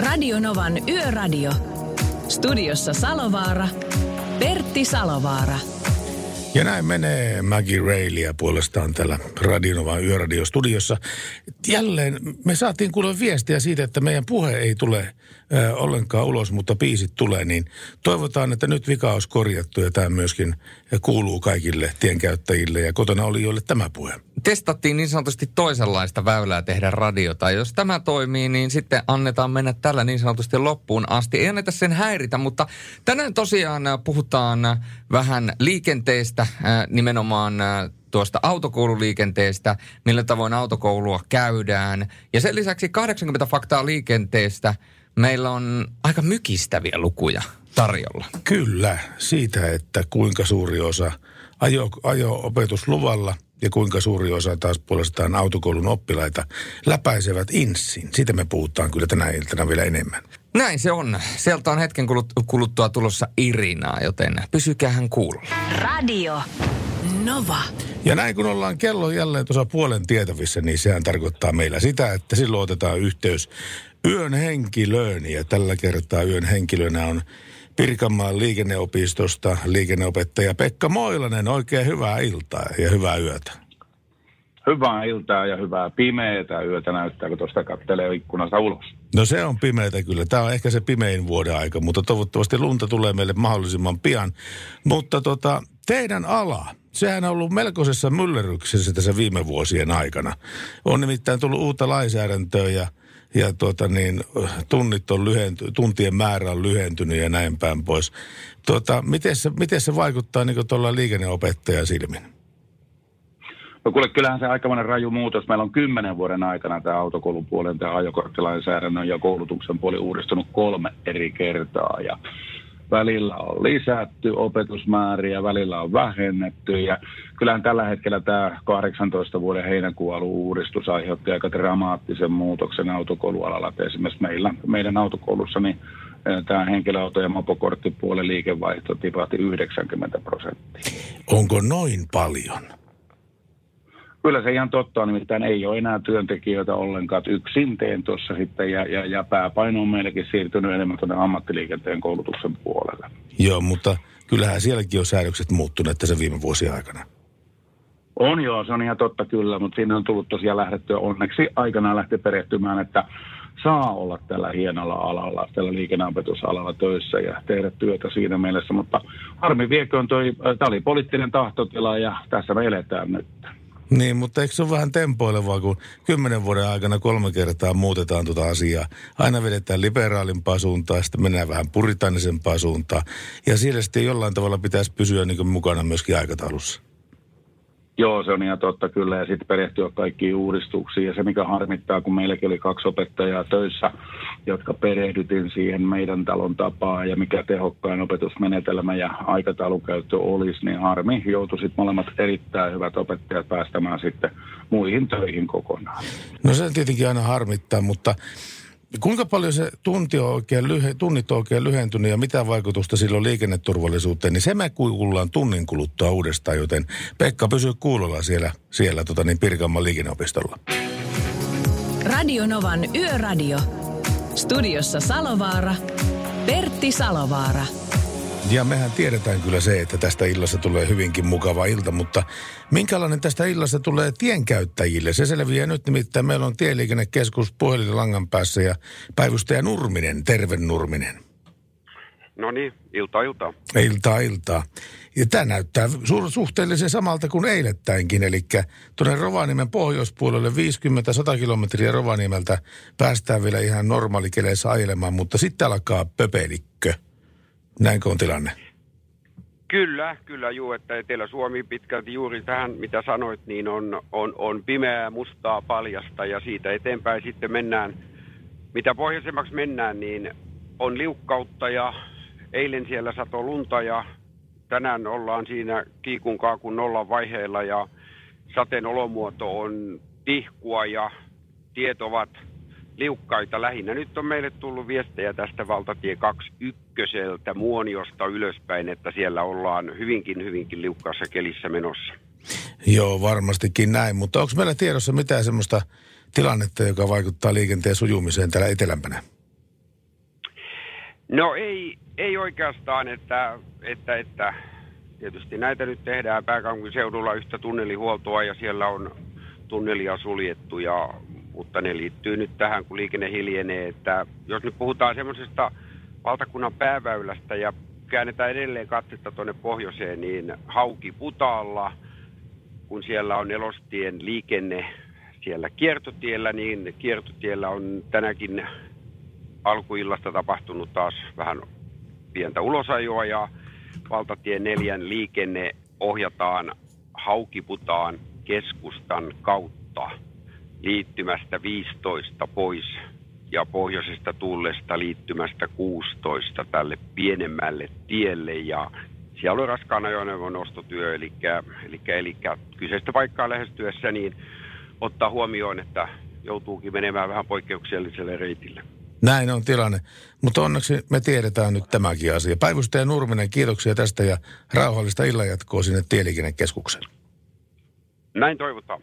Radionovan Yöradio. Studiossa Salovaara. Pertti Salovaara. Ja näin menee Maggie Raylia puolestaan täällä Radionovan yöradiostudiossa. Jälleen me saatiin kuulla viestiä siitä, että meidän puhe ei tule ö, ollenkaan ulos, mutta biisit tulee, niin toivotaan, että nyt vika olisi korjattu ja tämä myöskin kuuluu kaikille tienkäyttäjille ja kotona olijoille tämä puhe. Testattiin niin sanotusti toisenlaista väylää tehdä radiota. Jos tämä toimii, niin sitten annetaan mennä tällä niin sanotusti loppuun asti. Ei anneta sen häiritä, mutta tänään tosiaan puhutaan vähän liikenteestä, nimenomaan tuosta autokoululiikenteestä, millä tavoin autokoulua käydään. Ja sen lisäksi 80 faktaa liikenteestä meillä on aika mykistäviä lukuja tarjolla. Kyllä, siitä, että kuinka suuri osa ajo, ajo-opetusluvalla ja kuinka suuri osa taas puolestaan autokoulun oppilaita läpäisevät inssin. Siitä me puhutaan kyllä tänä iltana vielä enemmän. Näin se on. Sieltä on hetken kulut- kuluttua tulossa Irinaa, joten pysykäähän kuulla. Radio Nova. Ja näin kun ollaan kello jälleen tuossa puolen tietävissä, niin sehän tarkoittaa meillä sitä, että silloin otetaan yhteys yön henkilöön. Ja tällä kertaa yön henkilönä on Pirkanmaan liikenneopistosta liikenneopettaja Pekka Moilanen. Oikein hyvää iltaa ja hyvää yötä. Hyvää iltaa ja hyvää pimeätä yötä näyttää, kun tuosta kattelee ikkunasta ulos. No se on pimeätä kyllä. Tämä on ehkä se pimein vuoden aika, mutta toivottavasti lunta tulee meille mahdollisimman pian. Mutta tota, teidän ala, sehän on ollut melkoisessa myllerryksessä tässä viime vuosien aikana. On nimittäin tullut uutta lainsäädäntöä ja, ja tuota niin, tunnit on lyhenty, tuntien määrä on lyhentynyt ja näin päin pois. Tuota, miten, se, miten se vaikuttaa niin tuolla liikenneopettajan silmin? No kuule, kyllähän se aikamoinen raju muutos. Meillä on kymmenen vuoden aikana tämä autokoulun puolen, tämä ajokorttilainsäädännön ja koulutuksen puoli uudistunut kolme eri kertaa. Ja välillä on lisätty opetusmääriä, välillä on vähennetty ja kyllähän tällä hetkellä tämä 18 vuoden heinäkuun alun uudistus aiheutti aika dramaattisen muutoksen autokoulualalla. Esimerkiksi meillä, meidän autokoulussa niin tämä henkilöauto- ja mopokorttipuolen liikevaihto tipahti 90 prosenttia. Onko noin paljon? Kyllä se ihan totta on, nimittäin ei ole enää työntekijöitä ollenkaan. Yksin teen tuossa sitten ja, ja, ja pääpaino on meillekin siirtynyt enemmän tuonne ammattiliikenteen koulutuksen puolelle. Joo, mutta kyllähän sielläkin on säädökset muuttuneet tässä viime vuosien aikana. On joo, se on ihan totta kyllä, mutta siinä on tullut tosiaan lähdettyä onneksi aikanaan lähti perehtymään, että saa olla tällä hienolla alalla, tällä liikenneopetusalalla töissä ja tehdä työtä siinä mielessä, mutta harmi vieköön toi, tämä oli poliittinen tahtotila ja tässä me eletään nyt. Niin, mutta eikö se ole vähän tempoilevaa, kun kymmenen vuoden aikana kolme kertaa muutetaan tuota asiaa. Aina vedetään liberaalimpaa suuntaan, sitten mennään vähän puritaanisempaa suuntaan. Ja siellä sitten jollain tavalla pitäisi pysyä niin mukana myöskin aikataulussa. Joo, se on ihan totta kyllä. Ja sitten perehtyä kaikkiin uudistuksiin. Ja se, mikä harmittaa, kun meilläkin oli kaksi opettajaa töissä, jotka perehdytin siihen meidän talon tapaan ja mikä tehokkain opetusmenetelmä ja aikataulukäyttö olisi, niin harmi joutui sitten molemmat erittäin hyvät opettajat päästämään sitten muihin töihin kokonaan. No se tietenkin aina harmittaa, mutta kuinka paljon se tunti on oikein lyhe, tunnit on oikein lyhentynyt ja mitä vaikutusta sillä on liikenneturvallisuuteen, niin se me kuullaan tunnin kuluttua uudestaan, joten Pekka pysyy kuulolla siellä, siellä tota niin Pirkanmaan liikenneopistolla. Radio Novan Yöradio. Studiossa Salovaara. Pertti Salovaara. Ja mehän tiedetään kyllä se, että tästä illassa tulee hyvinkin mukava ilta, mutta minkälainen tästä illassa tulee tienkäyttäjille? Se selviää nyt nimittäin. Meillä on tieliikennekeskus puhelinlangan päässä ja päivystäjä Nurminen, terve Nurminen. No niin, ilta iltaa. Iltaa iltaa. Ja tämä näyttää su- suhteellisen samalta kuin eilettäinkin, eli tuonne Rovaniemen pohjoispuolelle 50-100 kilometriä Rovaniemeltä päästään vielä ihan normaalikeleissä ajelemaan, mutta sitten alkaa pöpelikkö. Näinkö on tilanne? Kyllä, kyllä juu, että Etelä-Suomi pitkälti juuri tähän, mitä sanoit, niin on, on, on pimeää, mustaa, paljasta ja siitä eteenpäin sitten mennään mitä pohjoisemmaksi mennään, niin on liukkautta ja eilen siellä sato lunta ja tänään ollaan siinä kiikun kaakun nollan vaiheella ja sateen olomuoto on tihkua ja tiet ovat liukkaita lähinnä. Nyt on meille tullut viestejä tästä valtatie 21 Muoniosta ylöspäin, että siellä ollaan hyvinkin, hyvinkin liukkaassa kelissä menossa. Joo, varmastikin näin, mutta onko meillä tiedossa mitään semmoista tilannetta, joka vaikuttaa liikenteen sujumiseen täällä etelämpänä? No ei, ei oikeastaan, että, että, että tietysti näitä nyt tehdään pääkaupunkiseudulla yhtä tunnelihuoltoa ja siellä on tunnelia suljettu, ja, mutta ne liittyy nyt tähän, kun liikenne hiljenee, että jos nyt puhutaan semmoisesta valtakunnan pääväylästä ja käännetään edelleen katsetta tuonne pohjoiseen, niin Hauki Putaalla, kun siellä on nelostien liikenne siellä kiertotiellä, niin kiertotiellä on tänäkin alkuillasta tapahtunut taas vähän pientä ulosajoa ja valtatie neljän liikenne ohjataan Haukiputaan keskustan kautta liittymästä 15 pois ja pohjoisesta tullesta liittymästä 16 tälle pienemmälle tielle ja siellä on raskaan ajoneuvon nostotyö, eli, eli, eli kyseistä paikkaa lähestyessä niin ottaa huomioon, että joutuukin menemään vähän poikkeukselliselle reitille. Näin on tilanne, mutta onneksi me tiedetään nyt tämäkin asia. Päivystäjä Nurminen, kiitoksia tästä ja rauhallista illanjatkoa sinne Tieliikennekeskukseen. Näin toivotaan.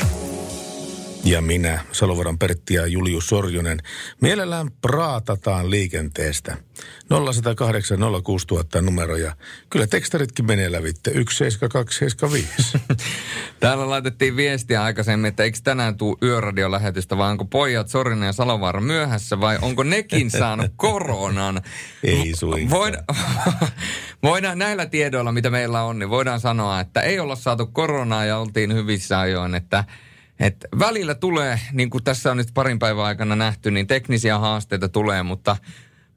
ja minä, Salovaran Pertti ja Julius Sorjonen, mielellään praatataan liikenteestä. 0108 06000 numero ja kyllä tekstaritkin menee lävitte 17275. Täällä laitettiin viestiä aikaisemmin, että eikö tänään tuu yöradiolähetystä, vai onko pojat Sorinen ja Salovaara myöhässä vai onko nekin saanut koronan? Ei suinkaan. Void, voidaan näillä tiedoilla, mitä meillä on, niin voidaan sanoa, että ei olla saatu koronaa ja oltiin hyvissä ajoin, että et välillä tulee, niin kuin tässä on nyt parin päivän aikana nähty, niin teknisiä haasteita tulee, mutta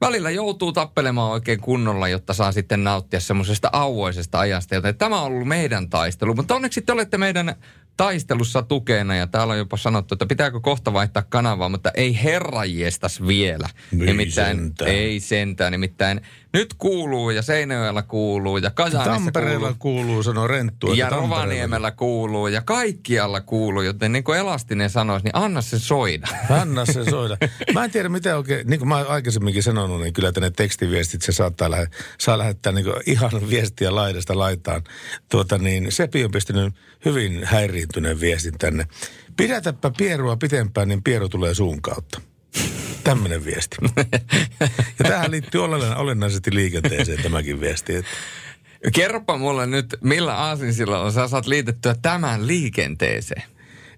välillä joutuu tappelemaan oikein kunnolla, jotta saa sitten nauttia semmoisesta auoisesta ajasta. Joten tämä on ollut meidän taistelu. Mutta onneksi te olette meidän taistelussa tukena ja täällä on jopa sanottu, että pitääkö kohta vaihtaa kanavaa, mutta ei herrajestas vielä. Ei nimittäin, sentään. ei sentään, nimittäin nyt kuuluu ja Seinäjoella kuuluu ja Kajaanissa Tampereella kuuluu. kuuluu, sanoo Renttu. Ja Rovaniemellä kuuluu ja kaikkialla kuuluu, joten niin kuin Elastinen sanoisi, niin anna se soida. Anna se soida. Mä en tiedä, mitä oikein, niin kuin mä oon aikaisemminkin sanonut, niin kyllä tänne tekstiviestit se saattaa lähe, saa lähettää niin ihan viestiä laidasta laitaan. Tuota niin, Sepi on pistänyt hyvin häiriintyneen viestin tänne. Pidätäpä pierua pitempään, niin pieru tulee suun kautta. Tämmöinen viesti. Ja tähän liittyy olen- olennaisesti liikenteeseen tämäkin viesti. Että Kerropa mulle nyt, millä aasinsillalla sä saat liitettyä tämän liikenteeseen.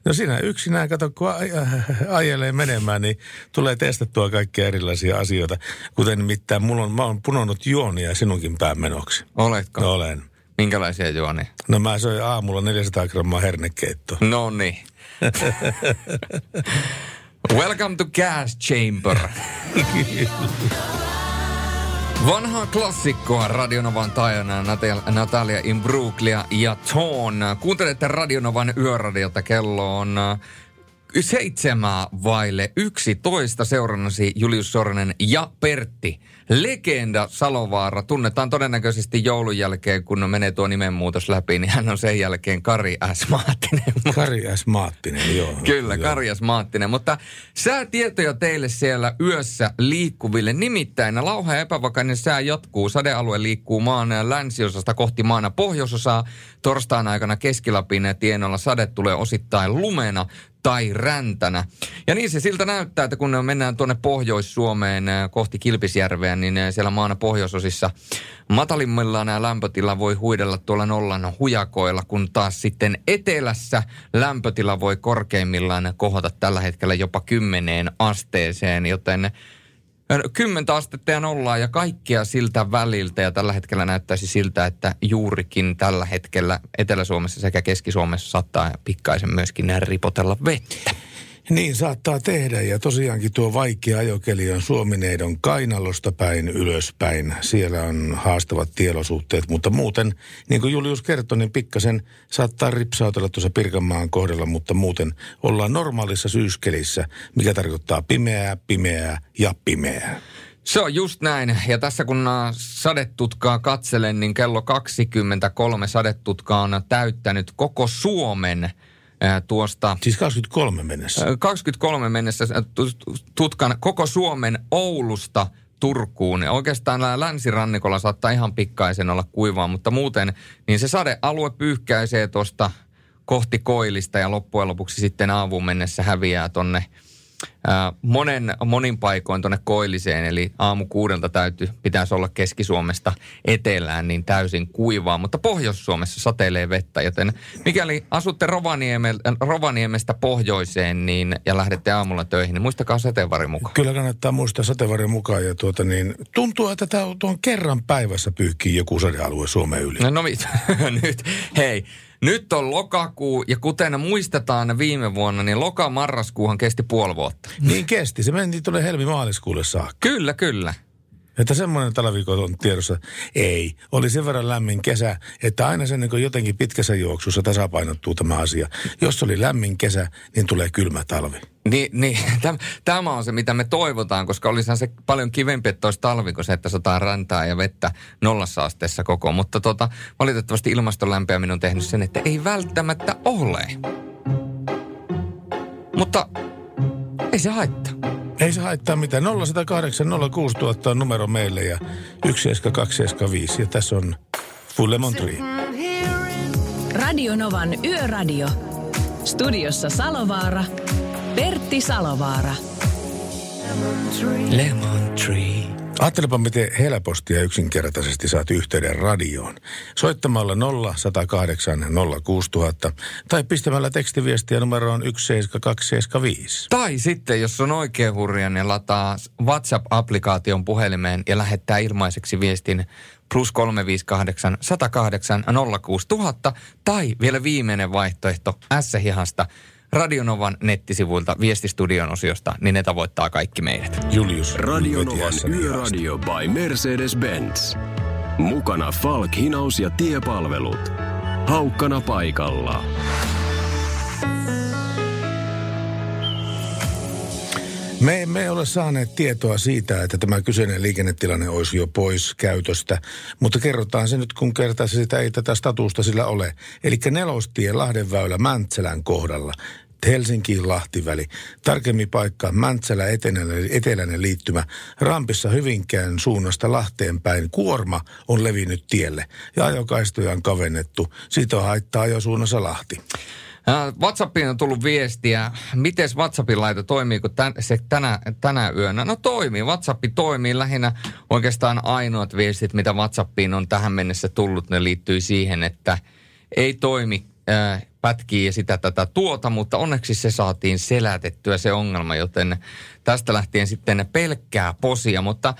No siinä yksinään, kato, kun aj- ajelee menemään, niin tulee testattua kaikkia erilaisia asioita. Kuten nimittäin, mulla on, mä oon punonut juonia sinunkin päämenoksi. Oletko? No olen. Minkälaisia juonia? No mä söin aamulla 400 grammaa hernekeittoa. No niin. Welcome to Gas Chamber. Vanhaa klassikkoa Radionovan tajana Natal- Natalia Imbruglia ja Ton. Kuuntelette Radionovan yöradiota. Kello on äh, seitsemää vaille yksitoista seurannasi Julius Sornen ja Pertti. Legenda Salovaara tunnetaan todennäköisesti joulun jälkeen, kun menee tuo nimenmuutos läpi, niin hän on sen jälkeen Kari S. Maattinen. Kari S. Maattinen, joo. Kyllä, joo. Karjas Maattinen. Mutta säätietoja teille siellä yössä liikkuville. Nimittäin lauha ja epävakainen sää jatkuu. Sadealue liikkuu maan länsiosasta kohti maana pohjoisosaa. Torstain aikana Keskilapin tienoilla sade tulee osittain lumena tai räntänä. Ja niin se siltä näyttää, että kun mennään tuonne Pohjois-Suomeen äh, kohti Kilpisjärveä, niin äh, siellä maana pohjoisosissa matalimmillaan nämä lämpötila voi huidella tuolla nollan hujakoilla, kun taas sitten etelässä lämpötila voi korkeimmillaan kohota tällä hetkellä jopa kymmeneen asteeseen, joten Kymmentä astetta ja nollaa ja kaikkia siltä väliltä ja tällä hetkellä näyttäisi siltä, että juurikin tällä hetkellä Etelä-Suomessa sekä Keski-Suomessa saattaa pikkaisen myöskin ripotella vettä. Niin saattaa tehdä ja tosiaankin tuo vaikea ajokeli on Suomineidon kainalosta päin ylöspäin. Siellä on haastavat tielosuhteet, mutta muuten, niin kuin Julius kertoi, niin pikkasen saattaa ripsautella tuossa Pirkanmaan kohdalla, mutta muuten ollaan normaalissa syyskelissä, mikä tarkoittaa pimeää, pimeää ja pimeää. Se on just näin. Ja tässä kun sadetutkaa katselen, niin kello 23 sadetutkaa on täyttänyt koko Suomen tuosta... Siis 23 mennessä? 23 mennessä äh, tutkan koko Suomen Oulusta Turkuun. Oikeastaan länsirannikolla saattaa ihan pikkaisen olla kuivaa, mutta muuten niin se sadealue pyyhkäisee tuosta kohti koilista ja loppujen lopuksi sitten aamuun mennessä häviää tonne monen, monin paikoin tuonne koilliseen, eli aamu kuudelta täytyy, pitäisi olla Keski-Suomesta etelään niin täysin kuivaa, mutta Pohjois-Suomessa sateilee vettä, joten mikäli asutte Rovanieme, Rovaniemestä pohjoiseen niin, ja lähdette aamulla töihin, niin muistakaa sateenvarri mukaan. Kyllä kannattaa muistaa sateenvarri mukaan ja tuota niin, tuntuu, että tämä on kerran päivässä pyyhkii joku sadealue Suomen yli. No, no mit, nyt, hei, nyt on lokakuu ja kuten muistetaan viime vuonna, niin loka-marraskuuhan kesti puoli vuotta. Niin kesti. Se meni tuonne helmi-maaliskuulle saakka. Kyllä, kyllä. Että semmoinen talviikko on tiedossa. Ei. Oli sen verran lämmin kesä, että aina sen niin jotenkin pitkässä juoksussa tasapainottuu tämä asia. Jos oli lämmin kesä, niin tulee kylmä talvi. Niin, niin tämä on se, mitä me toivotaan, koska olisihan se paljon kivempi, että olisi talvi, kuin se, että sataa räntaa ja vettä nollassa asteessa koko. Mutta tota, valitettavasti ilmaston lämpeäminen on tehnyt sen, että ei välttämättä ole. Mutta ei se haittaa. Ei se haittaa mitään. 0108 06000 on numero meille ja 17275 ja tässä on Full Montri. Radio Novan Yöradio. Studiossa Salovaara. Pertti Salovaara. Lemon Tree. Ajattelepa, miten helposti ja yksinkertaisesti saat yhteyden radioon. Soittamalla 0108 06000 tai pistämällä tekstiviestiä numeroon 17275. Tai sitten, jos on oikein hurja, niin lataa WhatsApp-applikaation puhelimeen ja lähettää ilmaiseksi viestin plus 358 108 06000 tai vielä viimeinen vaihtoehto S-hihasta – Radionovan nettisivuilta viestistudion osiosta, niin ne tavoittaa kaikki meidät. Julius. Radionovan Yöradio by Mercedes-Benz. Mukana Falk, hinaus ja tiepalvelut. Haukkana paikalla. Me emme ole saaneet tietoa siitä, että tämä kyseinen liikennetilanne olisi jo pois käytöstä, mutta kerrotaan se nyt, kun kertaa sitä ei tätä statusta sillä ole. Eli nelostie Lahdenväylä Mäntsälän kohdalla. Helsinkiin Lahtiväli. Tarkemmin paikka Mäntsälä eteläinen, eteläinen liittymä. Rampissa Hyvinkään suunnasta Lahteen päin kuorma on levinnyt tielle ja ajokaistoja on kavennettu. Siitä on haittaa ajosuunnassa Lahti. WhatsAppiin on tullut viestiä. Miten WhatsAppin laita toimii, tän, se tänä, tänä yönä? No toimii. WhatsApp toimii lähinnä oikeastaan ainoat viestit, mitä WhatsAppiin on tähän mennessä tullut. Ne liittyy siihen, että ei toimi äh, pätkii ja sitä tätä tuota, mutta onneksi se saatiin selätettyä se ongelma, joten tästä lähtien sitten pelkkää posia, mutta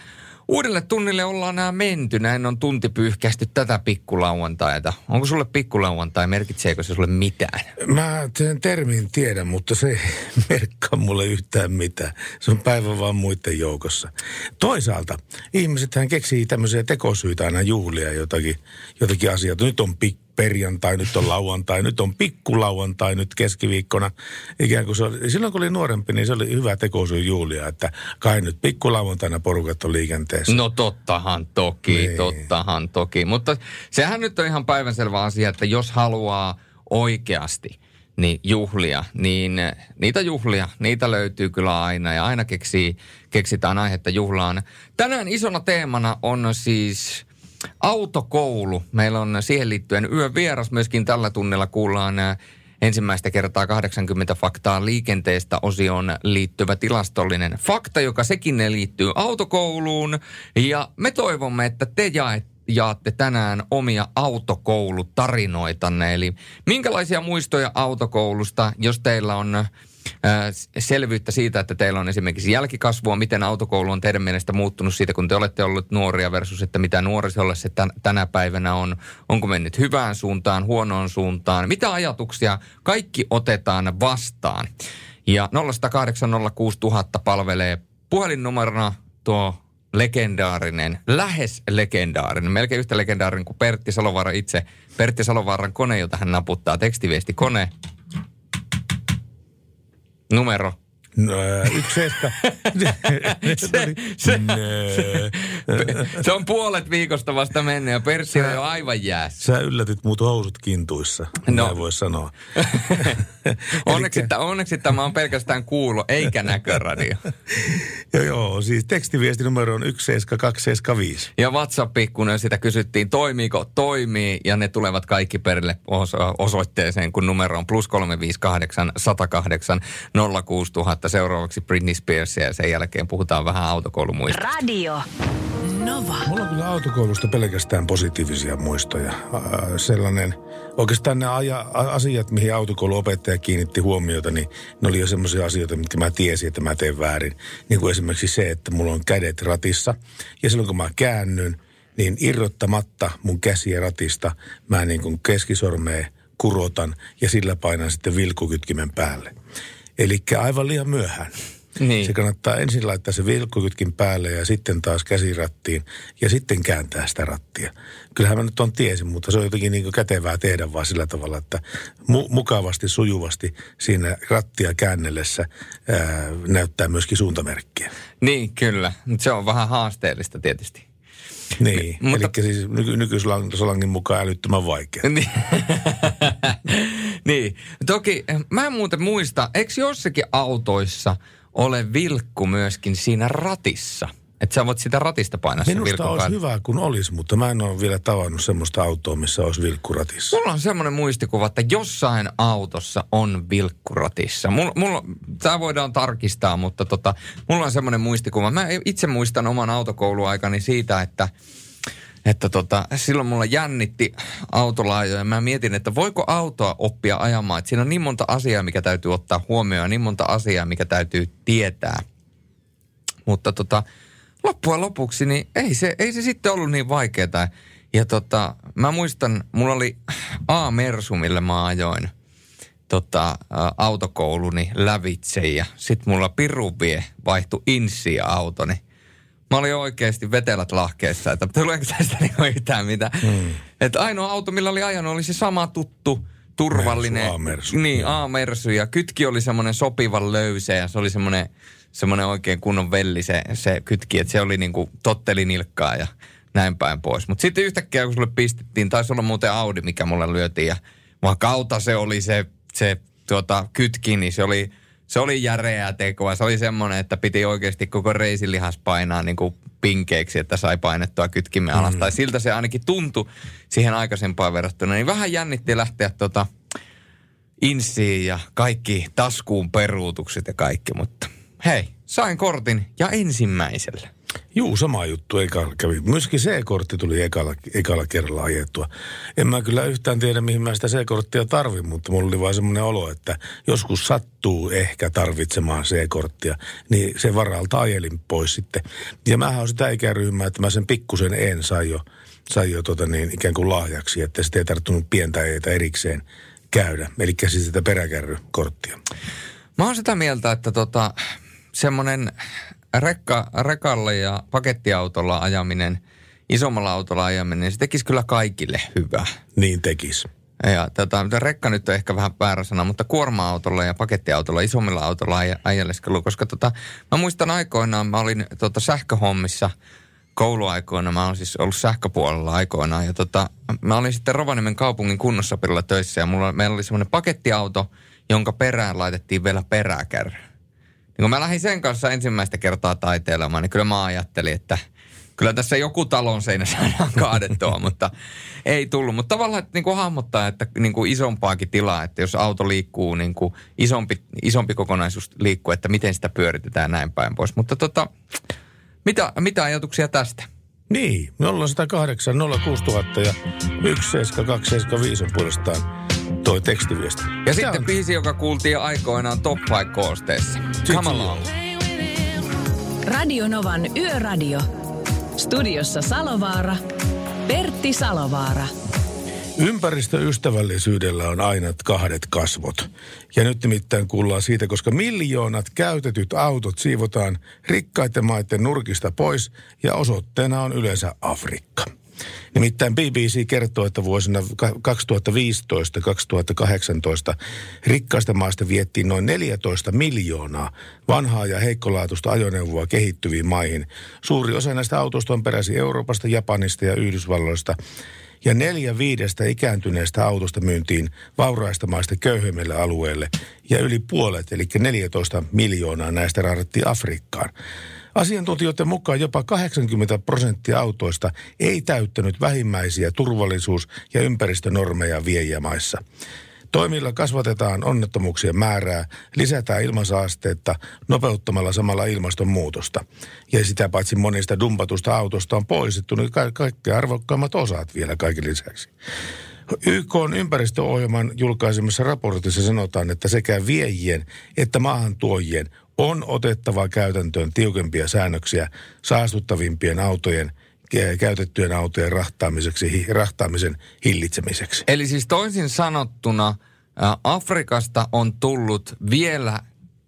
Uudelle tunnille ollaan nämä menty. Näin on tunti pyyhkästy tätä pikkulauantaita. Onko sulle pikkulauantai? Merkitseekö se sulle mitään? Mä sen termin tiedän, mutta se ei merkkaa mulle yhtään mitään. Se on päivä vaan muiden joukossa. Toisaalta ihmisethän keksii tämmöisiä tekosyitä aina juhlia jotakin, jotakin asioita. Nyt on pikku perjantai, nyt on lauantai, nyt on pikkulauantai nyt keskiviikkona. Ikään kuin se oli, silloin kun oli nuorempi, niin se oli hyvä tekosyy Julia, että kai nyt pikkulauantaina porukat on liikenteessä. No tottahan toki, niin. tottahan toki. Mutta sehän nyt on ihan päivänselvä asia, että jos haluaa oikeasti niin juhlia, niin niitä juhlia, niitä löytyy kyllä aina ja aina keksii, keksitään aihetta juhlaan. Tänään isona teemana on siis autokoulu. Meillä on siihen liittyen yön vieras myöskin tällä tunnilla kuullaan ensimmäistä kertaa 80 faktaa liikenteestä osioon liittyvä tilastollinen fakta, joka sekin liittyy autokouluun. Ja me toivomme, että te jaette jaatte tänään omia autokoulutarinoitanne. Eli minkälaisia muistoja autokoulusta, jos teillä on selvyyttä siitä, että teillä on esimerkiksi jälkikasvua, miten autokoulu on teidän mielestä muuttunut siitä, kun te olette olleet nuoria versus, että mitä nuorisolle se tänä päivänä on. Onko mennyt hyvään suuntaan, huonoon suuntaan? Mitä ajatuksia kaikki otetaan vastaan? Ja 0806000 palvelee puhelinnumerona tuo legendaarinen, lähes legendaarinen, melkein yhtä legendaarinen kuin Pertti Salovaara itse. Pertti Salovaaran kone, jota hän naputtaa, tekstiviesti kone. Numero No, yksi seska. se, se, se on puolet viikosta vasta mennyt ja Pertti on jo aivan jäässä. Sä yllätit muut housut kintuissa, no. voi sanoa. onneksi, Elikkä... onneksi tämä on pelkästään kuulo, eikä näköradio. joo, joo, siis tekstiviesti numero on 17275. Ja WhatsAppi, kun sitä kysyttiin, toimiiko, toimii, ja ne tulevat kaikki perille osoitteeseen, kun numero on plus 358 108 06000 mutta seuraavaksi Britney Spears ja sen jälkeen puhutaan vähän autokoulumuista. Radio Nova. Mulla on kyllä autokoulusta pelkästään positiivisia muistoja. sellainen, oikeastaan nämä aja, asiat, mihin autokouluopettaja kiinnitti huomiota, niin ne oli jo semmoisia asioita, mitkä mä tiesin, että mä teen väärin. Niin kuin esimerkiksi se, että mulla on kädet ratissa. Ja silloin kun mä käännyn, niin irrottamatta mun käsiä ratista, mä niin kuin keskisormeen kurotan ja sillä painan sitten vilkukytkimen päälle. Eli aivan liian myöhään. Niin. Se kannattaa ensin laittaa se vilkkukytkin päälle ja sitten taas käsirattiin ja sitten kääntää sitä rattia. Kyllähän mä nyt on tiesin, mutta se on jotenkin niin kätevää tehdä vaan sillä tavalla, että mu- mukavasti, sujuvasti siinä rattia käännellessä ää, näyttää myöskin suuntamerkkiä. Niin, kyllä. Se on vähän haasteellista tietysti. Niin, mutta... eli siis nyky- nykyslangin mukaan älyttömän vaikea. Niin. niin, toki mä en muuten muista, eikö jossakin autoissa ole vilkku myöskin siinä ratissa? Että sä voit sitä ratista painaa Minusta olisi päälle. hyvä, kun olisi, mutta mä en ole vielä tavannut semmoista autoa, missä olisi vilkkuratissa. Mulla on semmoinen muistikuva, että jossain autossa on vilkkuratissa. Mulla, mulla, tämä voidaan tarkistaa, mutta tota, mulla on semmoinen muistikuva. Mä itse muistan oman autokouluaikani siitä, että että tota, silloin mulla jännitti autolaajoja. Mä mietin, että voiko autoa oppia ajamaan. Että siinä on niin monta asiaa, mikä täytyy ottaa huomioon ja niin monta asiaa, mikä täytyy tietää. Mutta tota, loppujen lopuksi niin ei se, ei se sitten ollut niin vaikeaa. Ja tota, mä muistan, mulla oli A-Mersu, millä mä ajoin tota, autokouluni lävitse ja sit mulla piruvie vaihtui insiä autoni. Mä olin oikeasti vetelät lahkeessa, että tuleeko tästä niinku yhtään mitä. Hmm. Että ainoa auto, millä oli ajanut, oli se sama tuttu, turvallinen. A-mersu. Niin, A-mersu. Ja kytki oli semmoinen sopivan löysä ja se oli semmoinen semmoinen oikein kunnon velli se, se kytki, että se oli niinku totteli nilkkaa ja näin päin pois. Mutta sitten yhtäkkiä kun sulle pistettiin, taisi olla muuten Audi, mikä mulle lyötiin ja vaan kautta se oli se, se tuota, kytki, niin se oli, se oli järeää tekoa. Se oli semmoinen, että piti oikeasti koko reisilihas painaa niin kuin pinkeiksi, että sai painettua kytkimme alas. Mm. Tai siltä se ainakin tuntui siihen aikaisempaan verrattuna. Niin vähän jännitti lähteä tota insiin ja kaikki taskuun peruutukset ja kaikki, mutta hei, sain kortin ja ensimmäisellä. Juu, sama juttu ekalla kävi. Myöskin C-kortti tuli ekalla, ekalla kerralla ajettua. En mä kyllä yhtään tiedä, mihin mä sitä C-korttia tarvin, mutta mulla oli vaan semmoinen olo, että joskus sattuu ehkä tarvitsemaan C-korttia, niin se varalta ajelin pois sitten. Ja mä oon sitä ikäryhmää, että mä sen pikkusen en sai jo, sai jo tota niin, ikään kuin lahjaksi, että sitten ei tarttunut pientä eitä erikseen käydä. Eli siis sitä peräkärrykorttia. Mä oon sitä mieltä, että tota, semmoinen rekka, rekalle ja pakettiautolla ajaminen, isommalla autolla ajaminen, se tekisi kyllä kaikille hyvää. Niin tekisi. Ja tota, rekka nyt on ehkä vähän väärä sana, mutta kuorma-autolla ja pakettiautolla, isommilla autolla aj- ajeleskelu, koska tota, mä muistan aikoinaan, mä olin tota, sähköhommissa kouluaikoina, mä oon siis ollut sähköpuolella aikoinaan, ja tota, mä olin sitten Rovaniemen kaupungin kunnossapirilla töissä, ja mulla, meillä oli semmoinen pakettiauto, jonka perään laitettiin vielä peräkärry. Niin kun mä lähdin sen kanssa ensimmäistä kertaa taiteilemaan, niin kyllä mä ajattelin, että kyllä tässä joku talon seinä saadaan kaadettua, mutta ei tullut. Mutta tavallaan että niin kuin hahmottaa, että niin kuin isompaakin tilaa, että jos auto liikkuu, niin kuin isompi, isompi kokonaisuus liikkuu, että miten sitä pyöritetään näin päin pois. Mutta tota, mitä, mitä ajatuksia tästä? Niin, 0108 06000 ja 17275 on puolestaan toi tekstiviesti. Ja Mitä sitten on? biisi, joka kuultiin aikoinaan Top 5 koosteessa. Come along. Radio Novan Yöradio. Studiossa Salovaara. Pertti Salovaara. Ympäristöystävällisyydellä on aina kahdet kasvot. Ja nyt nimittäin kuullaan siitä, koska miljoonat käytetyt autot siivotaan rikkaiden maiden nurkista pois ja osoitteena on yleensä Afrikka. Nimittäin BBC kertoo, että vuosina 2015-2018 rikkaista maista viettiin noin 14 miljoonaa vanhaa ja heikkolaatuista ajoneuvoa kehittyviin maihin. Suuri osa näistä autoista on peräisin Euroopasta, Japanista ja Yhdysvalloista ja neljä viidestä ikääntyneestä autosta myyntiin vauraista maista köyhemmille alueille ja yli puolet, eli 14 miljoonaa näistä raadattiin Afrikkaan. Asiantuntijoiden mukaan jopa 80 prosenttia autoista ei täyttänyt vähimmäisiä turvallisuus- ja ympäristönormeja viejämaissa. Toimilla kasvatetaan onnettomuuksien määrää, lisätään ilmansaasteetta nopeuttamalla samalla ilmastonmuutosta. Ja sitä paitsi monista dumpatusta autosta on poistettu niin ka- kaikki arvokkaimmat osat vielä kaiken lisäksi. YK on ympäristöohjelman julkaisemassa raportissa sanotaan, että sekä viejien että maahantuojien on otettava käytäntöön tiukempia säännöksiä saastuttavimpien autojen käytettyjen autojen rahtaamiseksi, rahtaamisen hillitsemiseksi. Eli siis toisin sanottuna Afrikasta on tullut vielä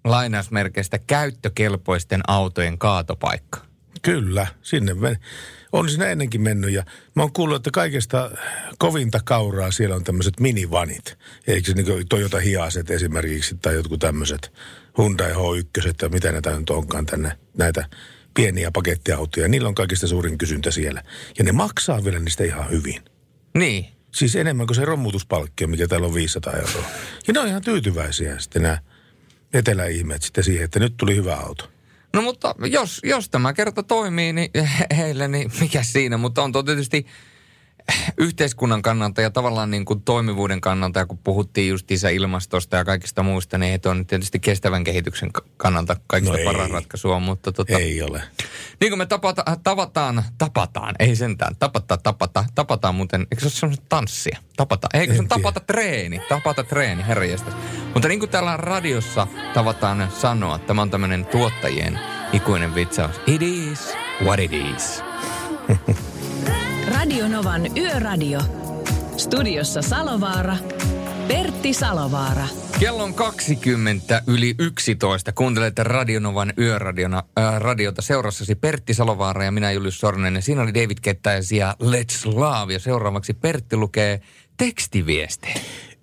lainausmerkeistä käyttökelpoisten autojen kaatopaikka. Kyllä, sinne men- on siinä ennenkin mennyt ja mä oon kuullut, että kaikesta kovinta kauraa siellä on tämmöiset minivanit. Eikö se niin Toyota Hiaset esimerkiksi tai jotkut tämmöiset Hyundai H1 ja mitä näitä nyt onkaan tänne näitä pieniä pakettiautoja. Niillä on kaikista suurin kysyntä siellä. Ja ne maksaa vielä niistä ihan hyvin. Niin. Siis enemmän kuin se romutuspalkkio, mikä täällä on 500 euroa. Ja ne on ihan tyytyväisiä sitten nämä eteläihmeet sitten siihen, että nyt tuli hyvä auto. No mutta jos, jos tämä kerta toimii niin heille, niin mikä siinä? Mutta on tietysti yhteiskunnan kannalta ja tavallaan niin kuin toimivuuden kannalta, ja kun puhuttiin just ilmastosta ja kaikista muista, niin on tietysti kestävän kehityksen kannalta kaikista no paras ratkaisua. Mutta tota, ei ole. Niin kuin me tapata, tavataan, tapataan, ei sentään, tapata, tapata, tapataan muuten, eikö se ole semmoista tanssia? Tapata, eikö se on tapata treeni, tapata treeni, herranjestas. Mutta niin kuin täällä radiossa tavataan sanoa, tämä on tämmöinen tuottajien ikuinen vitsaus. It is what it is. Radionovan Yöradio. Studiossa Salovaara. Pertti Salovaara. Kello on 20 yli 11. Kuuntelette Radionovan yöradiona, äh, radiota seurassasi Pertti Salovaara ja minä Julius Sornen. Ja siinä oli David Kettäisi ja Let's Love. Ja seuraavaksi Pertti lukee tekstiviestejä.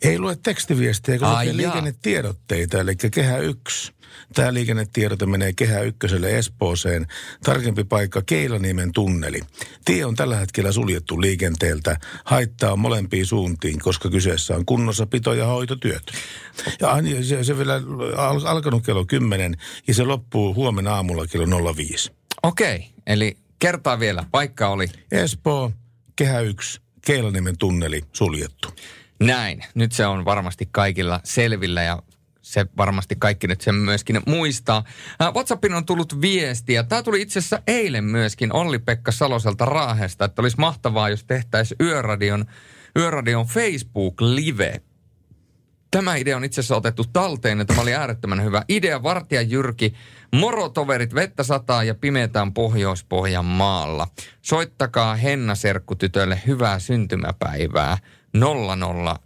Ei lue tekstiviestejä, kun lukee liikennetiedotteita, eli kehä yksi. Tämä liikennetiedote menee Kehä Ykköselle Espooseen. Tarkempi paikka Keilaniemen tunneli. Tie on tällä hetkellä suljettu liikenteeltä. Haittaa molempiin suuntiin, koska kyseessä on kunnossapito- ja hoitotyöt. Ja se, se vielä al- alkanut kello 10 ja se loppuu huomenna aamulla kello 05. Okei, eli kertaa vielä. Paikka oli? Espoo, Kehä 1, Keilaniemen tunneli suljettu. Näin. Nyt se on varmasti kaikilla selvillä ja se varmasti kaikki nyt sen myöskin muistaa. WhatsAppin on tullut viestiä. Tämä tuli itse asiassa eilen myöskin Olli-Pekka Saloselta Raahesta, että olisi mahtavaa, jos tehtäisiin Yöradion, Yöradion Facebook-live. Tämä idea on itse asiassa otettu talteen ja tämä oli äärettömän hyvä idea. Vartija Jyrki, morotoverit, vettä sataa ja pimeätään Pohjois-Pohjan maalla. Soittakaa Henna Serkkutytölle hyvää syntymäpäivää 00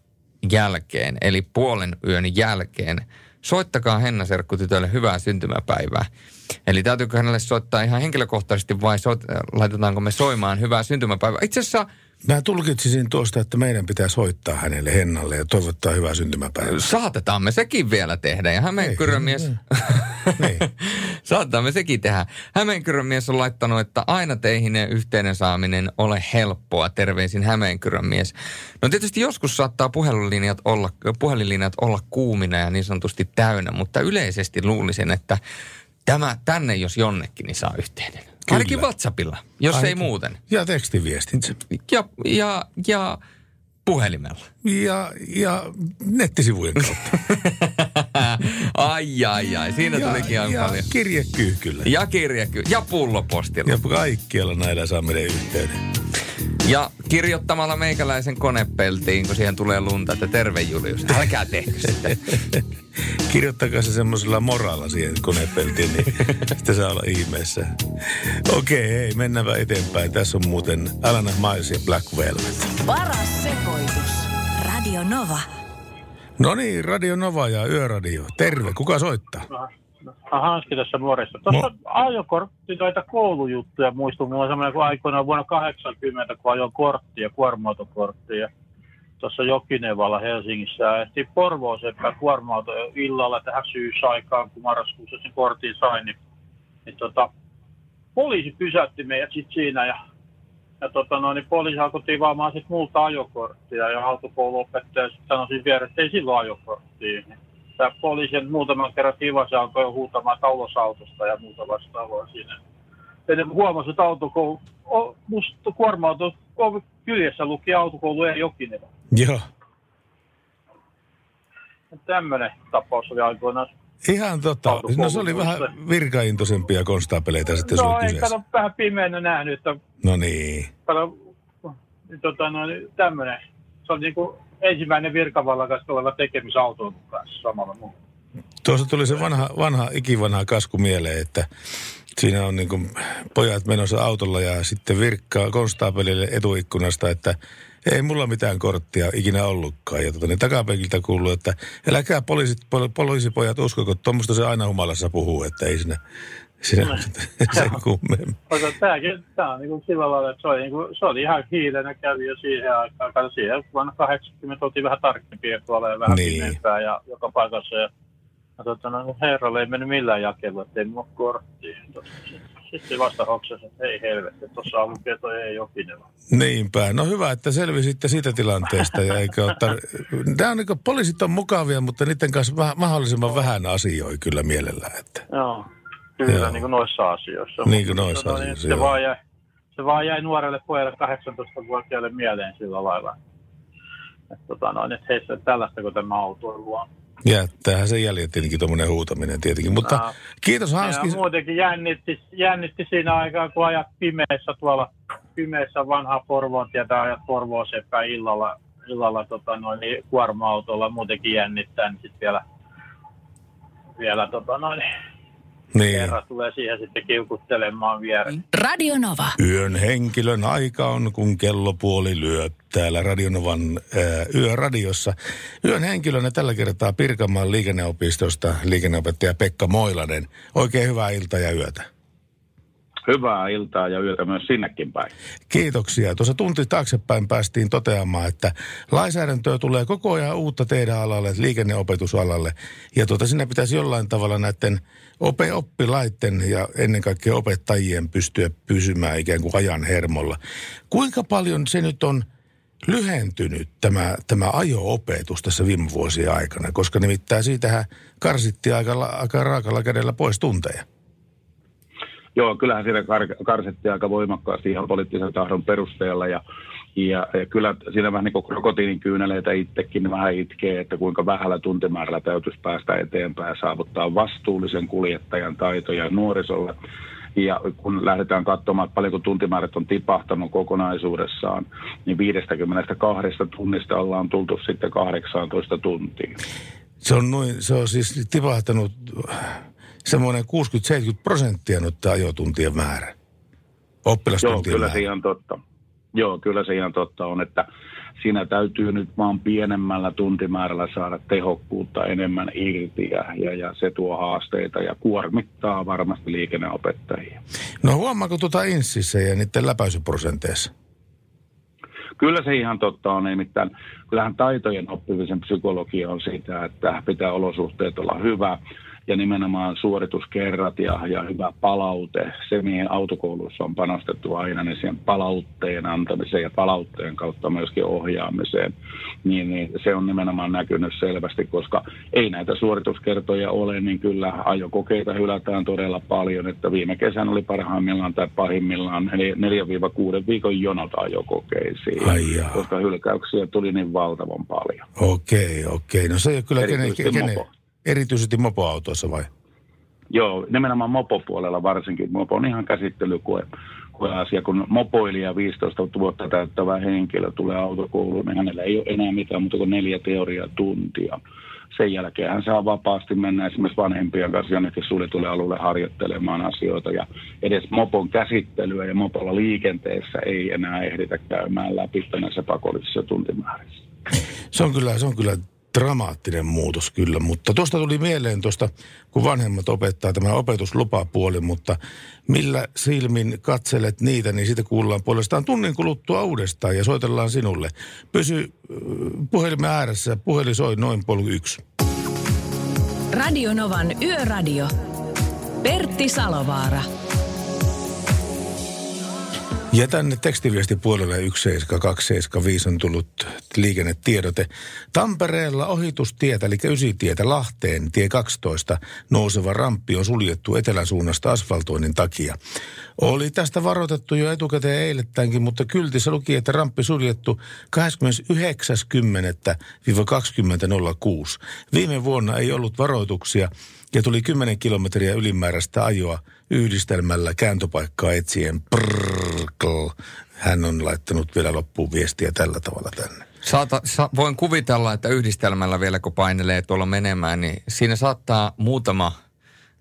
jälkeen, eli puolen yön jälkeen. Soittakaa Henna Serkkutytölle hyvää syntymäpäivää. Eli täytyykö hänelle soittaa ihan henkilökohtaisesti vai soit, laitetaanko me soimaan hyvää syntymäpäivää? Itse asiassa Mä tulkitsisin tuosta, että meidän pitää soittaa hänelle Hennalle ja toivottaa hyvää syntymäpäivää. Saatetaan me sekin vielä tehdä. Ja Hämeenkyrömies... niin. Saatetaan me sekin tehdä. Hämeenkyrömies on laittanut, että aina teihin yhteinen saaminen ole helppoa. Terveisin Hämeenkyrömies. No tietysti joskus saattaa puhelinlinjat olla, puhelinlinjat olla kuumina ja niin sanotusti täynnä, mutta yleisesti luulisin, että tämä tänne jos jonnekin, niin saa yhteinen. Kyllä. Ainakin WhatsAppilla, jos Ainakin. ei muuten. Ja tekstiviestitse. Ja, ja, ja puhelimella. Ja, ja nettisivujen kautta. ai, ai, ai. Siinä ja, tulikin ja paljon. kirjekyyhkyllä. Ja kirjekyyhkyllä. Ja pullopostilla. Ja kaikkialla näillä saa meidän yhteyden. Ja kirjoittamalla meikäläisen konepeltiin, kun siihen tulee lunta, että terve Julius, älkää tehkö sitä. Kirjoittakaa se semmoisella moralla siihen konepeltiin, niin sitten saa olla ihmeessä. Okei, hei, mennään eteenpäin. Tässä on muuten Alana Miles ja Black Velvet. Paras sekoitus. Nova. No niin, Radio Nova ja Yöradio. Terve, kuka soittaa? Hanski tässä nuoresta. Tuossa Mo- ajokortti noita koulujuttuja muistuu. Mulla on semmoinen kuin aikoinaan vuonna 80, kun ajoin korttia, kuorma-autokorttia. Tuossa Jokinevalla Helsingissä. Ja ehtiin Porvooseen kuorma illalla tähän syysaikaan, kun marraskuussa sen kortin sain. Niin, niin tota, poliisi pysäytti meidät sitten siinä ja ja tota, no, niin poliisi alkoi tivaamaan sit multa ajokorttia ja autokouluopettaja sitten sanoi siinä vieressä, että ei silloin ajokorttia. Niin Tämä poliisi muutaman kerran tivasi alkoi huutamaan taulusautosta ja muuta vastaavaa siinä. Ennen kuin huomasi, että autokoulu, o, musta kuorma-auto o- kyljessä luki autokoulu ja Jokinen. Joo. Tämmöinen tapaus oli aikoinaan. Ihan totta. No se oli vähän virkaintoisempia konstaapeleita sitten No sulla ei, kyseessä. kato vähän pimeänä nähnyt, että No niin. kato, niin tota, no, niin tämmöinen. Se oli niin kuin ensimmäinen virkavallan kanssa oleva tekemis auton kanssa samalla muulla. Tuossa tuli se vanha, vanha ikivanha kasku mieleen, että siinä on niin pojat menossa autolla ja sitten virkkaa konstaapelille etuikkunasta, että ei mulla mitään korttia ikinä ollutkaan. Ja tota, niin takapenkiltä kuuluu, että älkää poliisit, pol, poliisipojat uskoko, tuommoista se aina humalassa puhuu, että ei siinä, siinä sen kummemmin. Mutta tämäkin, tämä on niin kuin sillä lailla, että se oli, niin kuin, se oli ihan hiilenä kävi jo siihen aikaan. Kato, siihen vuonna 80 oltiin vähän tarkempia ja vähän Niin. pimeämpää ja joka paikassa. Ja, ja tota, no, herralle ei mennyt millään jakelua, ettei. Tota, sit- Sitten vasta hoksasi, että ei helvetti, tuossa on lukee toi ei jokinen. Niinpä. No hyvä, että selvisitte siitä tilanteesta. Ja eikä ole tar- Nämä on niin kuin, poliisit on mukavia, mutta niiden kanssa mahdollisimman vähän asioi kyllä mielellään. Että. Joo, kyllä Joo. niin kuin noissa asioissa. Niin kuin Mutta noissa tota, asioissa, se, joo. vaan jäi, se vaan jäi nuorelle pojalle 18-vuotiaalle mieleen sillä lailla. Että tota, no, että heissä tällaista, kun tämä autoilu on. Jättäähän se jäljet tietenkin tuommoinen huutaminen tietenkin. Mutta Aa. kiitos Hanski. Ja muutenkin jännitti, jännitti siinä aikaa, kun ajat pimeässä tuolla, pimeässä vanhaa Porvoon tietä, ajat Porvooseen päin illalla, illalla tota, noin, niin kuorma-autolla muutenkin jännittää, niin sitten vielä, vielä tota, noin, Niin. kerran tulee siihen sitten kiukuttelemaan vieressä. Radio Nova. Yön henkilön aika on, kun kello puoli lyö täällä Radionovan ää, yöradiossa. Yön henkilönä tällä kertaa Pirkanmaan liikenneopistosta liikenneopettaja Pekka Moilanen. Oikein hyvää iltaa ja yötä. Hyvää iltaa ja yötä myös sinnekin päin. Kiitoksia. Tuossa tunti taaksepäin päästiin toteamaan, että lainsäädäntöä tulee koko ajan uutta teidän alalle, liikenneopetusalalle. Ja tuota, siinä pitäisi jollain tavalla näiden ope, oppilaiden ja ennen kaikkea opettajien pystyä pysymään ikään kuin ajan hermolla. Kuinka paljon se nyt on lyhentynyt tämä, tämä ajo-opetus tässä viime vuosien aikana? Koska nimittäin siitähän karsittiin aika, aika raakalla kädellä pois tunteja. Joo, kyllähän siinä kar- karsittiin aika voimakkaasti ihan poliittisen tahdon perusteella ja, ja, ja kyllä siinä vähän niin kuin krokotiinin kyyneleitä itsekin vähän itkee, että kuinka vähällä tuntimäärällä täytyisi päästä eteenpäin ja saavuttaa vastuullisen kuljettajan taitoja nuorisolle. Ja kun lähdetään katsomaan, että paljonko tuntimäärät on tipahtanut kokonaisuudessaan, niin 52 tunnista ollaan tultu sitten 18 tuntiin. Se on, noin, se on siis tipahtanut semmoinen 60-70 prosenttia nyt tämä ajotuntien määrä. Joo, Oppilastuntien kyllä määrä. se ihan totta. Joo, kyllä se ihan totta on, että siinä täytyy nyt vaan pienemmällä tuntimäärällä saada tehokkuutta enemmän irti ja, ja, ja se tuo haasteita ja kuormittaa varmasti liikenneopettajia. No huomaako tuota insissä ja niiden läpäisyprosenteissa? Kyllä se ihan totta on, nimittäin kyllähän taitojen oppimisen psykologia on sitä, että pitää olosuhteet olla hyvä ja nimenomaan suorituskerrat ja, ja hyvä palaute, se mihin autokoulussa on panostettu aina, niin siihen palautteen antamiseen ja palautteen kautta myöskin ohjaamiseen, niin, niin se on nimenomaan näkynyt selvästi, koska ei näitä suorituskertoja ole, niin kyllä ajokokeita hylätään todella paljon, että viime kesänä oli parhaimmillaan tai pahimmillaan 4-6 viikon jonot ajokokeisiin, koska hylkäyksiä tuli niin valtavan paljon. Okei, okei. No se ei ole kyllä kenen, kenen. Erityisesti mopoautoissa vai? Joo, nimenomaan mopopuolella varsinkin. Mopo on ihan käsittelykoe koe asia. Kun mopoilija 15 vuotta täyttävä henkilö tulee autokouluun, niin hänellä ei ole enää mitään muuta kuin neljä teoriaa tuntia. Sen jälkeen hän saa vapaasti mennä esimerkiksi vanhempien kanssa jonnekin suljetulle alueelle harjoittelemaan asioita. Ja edes mopon käsittelyä ja mopolla liikenteessä ei enää ehditä käymään läpi näissä pakollisissa tuntimäärissä. Se on kyllä, se on kyllä dramaattinen muutos kyllä, mutta tuosta tuli mieleen tuosta, kun vanhemmat opettaa tämä opetuslupapuoli, mutta millä silmin katselet niitä, niin siitä kuullaan puolestaan tunnin kuluttua uudestaan ja soitellaan sinulle. Pysy puhelimen ääressä, puhelin soi noin puoli yksi. Radio Novan Yöradio. Pertti Salovaara. Ja tänne tekstiviestipuolelle 17275 on tullut liikennetiedote. Tampereella ohitustietä, eli ysitietä Lahteen, tie 12, nouseva ramppi on suljettu eteläsuunnasta asfaltoinnin takia. Oli tästä varoitettu jo etukäteen eilettäänkin, mutta kyltissä luki, että ramppi suljettu 29.10-2006. Viime vuonna ei ollut varoituksia ja tuli 10 kilometriä ylimääräistä ajoa yhdistelmällä kääntöpaikkaa etsien. Prrrkl. Hän on laittanut vielä loppuun viestiä tällä tavalla tänne. Saata, sa, voin kuvitella, että yhdistelmällä vielä kun painelee tuolla menemään, niin siinä saattaa muutama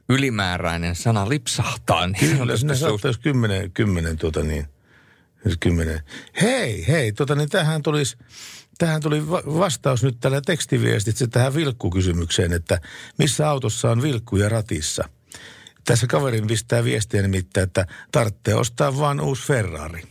ylimääräinen sana lipsahtaa. Niin Kyllä, sinne saattaa, jos kymmenen, kymmenen tuota niin, kymmenen. Hei, hei, tota niin tähän tulisi, tähän tuli va- vastaus nyt tällä tekstiviestitse tähän vilkkukysymykseen, että missä autossa on vilkkuja ratissa. Tässä kaverin pistää viestiä nimittäin, että tarvitsee ostaa vaan uusi Ferrari.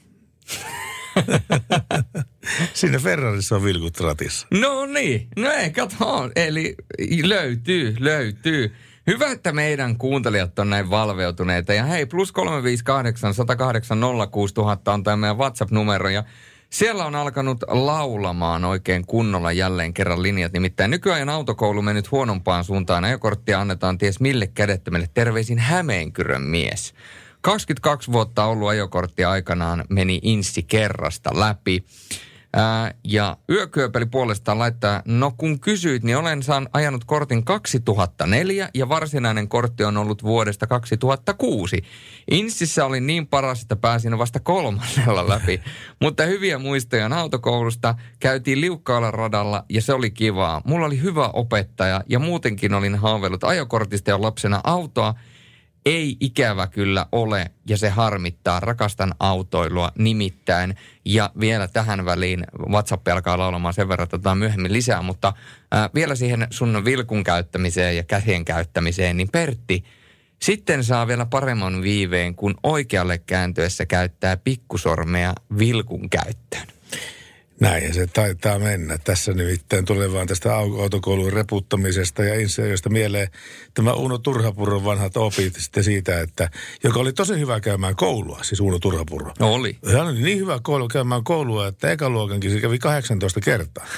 Siinä Ferrarissa on vilkut ratissa. No niin, no ei, kato, eli löytyy, löytyy. Hyvä, että meidän kuuntelijat on näin valveutuneita. Ja hei, plus 358 108 06000 on tämä meidän WhatsApp-numero. Ja siellä on alkanut laulamaan oikein kunnolla jälleen kerran linjat. Nimittäin nykyajan autokoulu mennyt huonompaan suuntaan. Ajokorttia annetaan ties mille kädettömille. Terveisin Hämeenkyrön mies. 22 vuotta ollut ajokortti aikanaan meni insi kerrasta läpi. Ää, ja yökyöpeli puolestaan laittaa, no kun kysyit, niin olen saan ajanut kortin 2004 ja varsinainen kortti on ollut vuodesta 2006. Insissä oli niin paras, että pääsin vasta kolmannella läpi. Mutta hyviä muistoja on autokoulusta. Käytiin liukkaalla radalla ja se oli kivaa. Mulla oli hyvä opettaja ja muutenkin olin haaveillut ajokortista ja lapsena autoa ei ikävä kyllä ole ja se harmittaa. Rakastan autoilua nimittäin. Ja vielä tähän väliin WhatsApp alkaa laulamaan sen verran, että myöhemmin lisää, mutta ää, vielä siihen sun vilkun käyttämiseen ja käsien käyttämiseen, niin Pertti, sitten saa vielä paremman viiveen, kun oikealle kääntyessä käyttää pikkusormea vilkun käyttöön. Näin se taitaa mennä. Tässä nimittäin tulee vaan tästä autokoulun reputtamisesta ja insinööristä mieleen tämä Uno Turhapuron vanhat opit sitten siitä, että joka oli tosi hyvä käymään koulua, siis Uno Turhapuro. No oli. Hän oli niin hyvä koulu käymään koulua, että ekaluokankin se kävi 18 kertaa.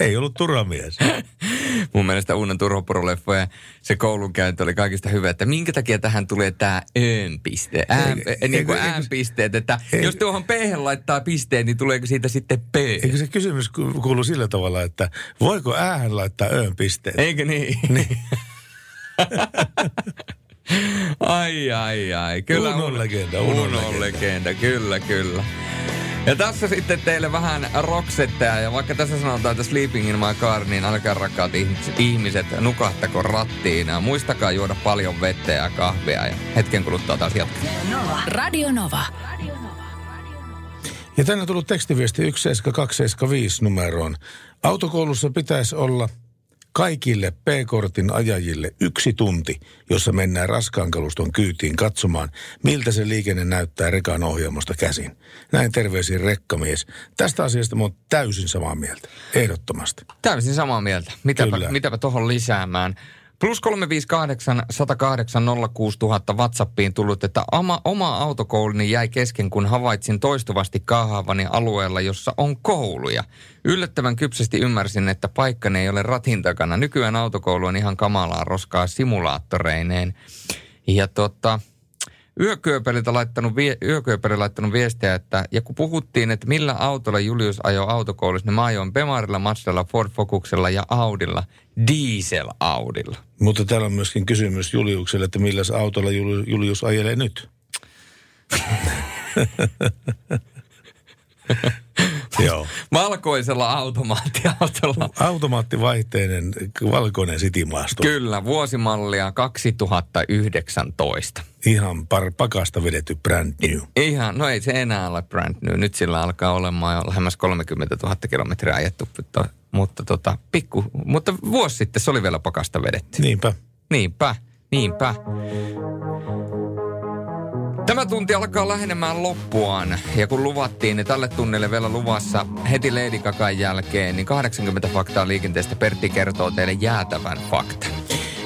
Ei ollut turhamies. Mun mielestä Uuden Turhopuro-leffa ja se koulunkäynti oli kaikista hyvä, että minkä takia tähän tulee tämä öön-piste, ään, niin kuin ään-pisteet, että Eikö- jos tuohon p laittaa pisteen, niin tuleeko siitä sitten p? Eikö se kysymys ku- kuulu sillä tavalla, että voiko äähän laittaa öön pisteet? Eikö niin? niin. ai, ai, ai. Kyllä Unon legenda, legenda. legenda, kyllä, kyllä. Ja tässä sitten teille vähän rocksetteja, ja vaikka tässä sanotaan, että sleeping in my car, niin älkää rakkaat ihmiset, ihmiset nukahtako rattiin. Ja muistakaa juoda paljon vettä ja kahvia, ja hetken kuluttua taas jatketaan. Radio Nova. Ja tänne on tullut tekstiviesti 17275 numeroon. Autokoulussa pitäisi olla kaikille P-kortin ajajille yksi tunti, jossa mennään raskaan kaluston kyytiin katsomaan, miltä se liikenne näyttää rekan ohjaamosta käsin. Näin terveisin rekkamies. Tästä asiasta mä oon täysin samaa mieltä. Ehdottomasti. Täysin samaa mieltä. Mitäpä, Kyllä. mitäpä tuohon lisäämään. Plus 358 108 06000 WhatsAppiin tullut, että oma, oma autokouluni jäi kesken, kun havaitsin toistuvasti kaahaavani alueella, jossa on kouluja. Yllättävän kypsästi ymmärsin, että paikkani ei ole ratin takana. Nykyään autokoulu on ihan kamalaa roskaa simulaattoreineen. Ja tota, Yökyöpeliltä laittanut, vie, yökyöpeli laittanut viestiä, että ja kun puhuttiin, että millä autolla Julius ajoi autokoulussa, niin mä ajoin Bemarilla, Mazdalla, Ford Focuksella ja Audilla, diesel-Audilla. Mutta täällä on myöskin kysymys Juliukselle, että milläs autolla Juli- Julius ajelee nyt? Joo. Valkoisella automaattiautolla. Automaattivaihteinen valkoinen sitimaasto. Kyllä, vuosimallia 2019. Ihan par, pakasta vedetty brand new. Ihan, no ei se enää ole brand new. Nyt sillä alkaa olemaan jo lähemmäs 30 000 kilometriä ajettu, mutta, mutta, tota, pikku, mutta vuosi sitten se oli vielä pakasta vedetty. Niinpä. Niinpä, niinpä. Tämä tunti alkaa lähenemään loppuaan ja kun luvattiin, niin tälle tunnille vielä luvassa heti Lady Gagan jälkeen, niin 80 faktaa liikenteestä Pertti kertoo teille jäätävän fakta.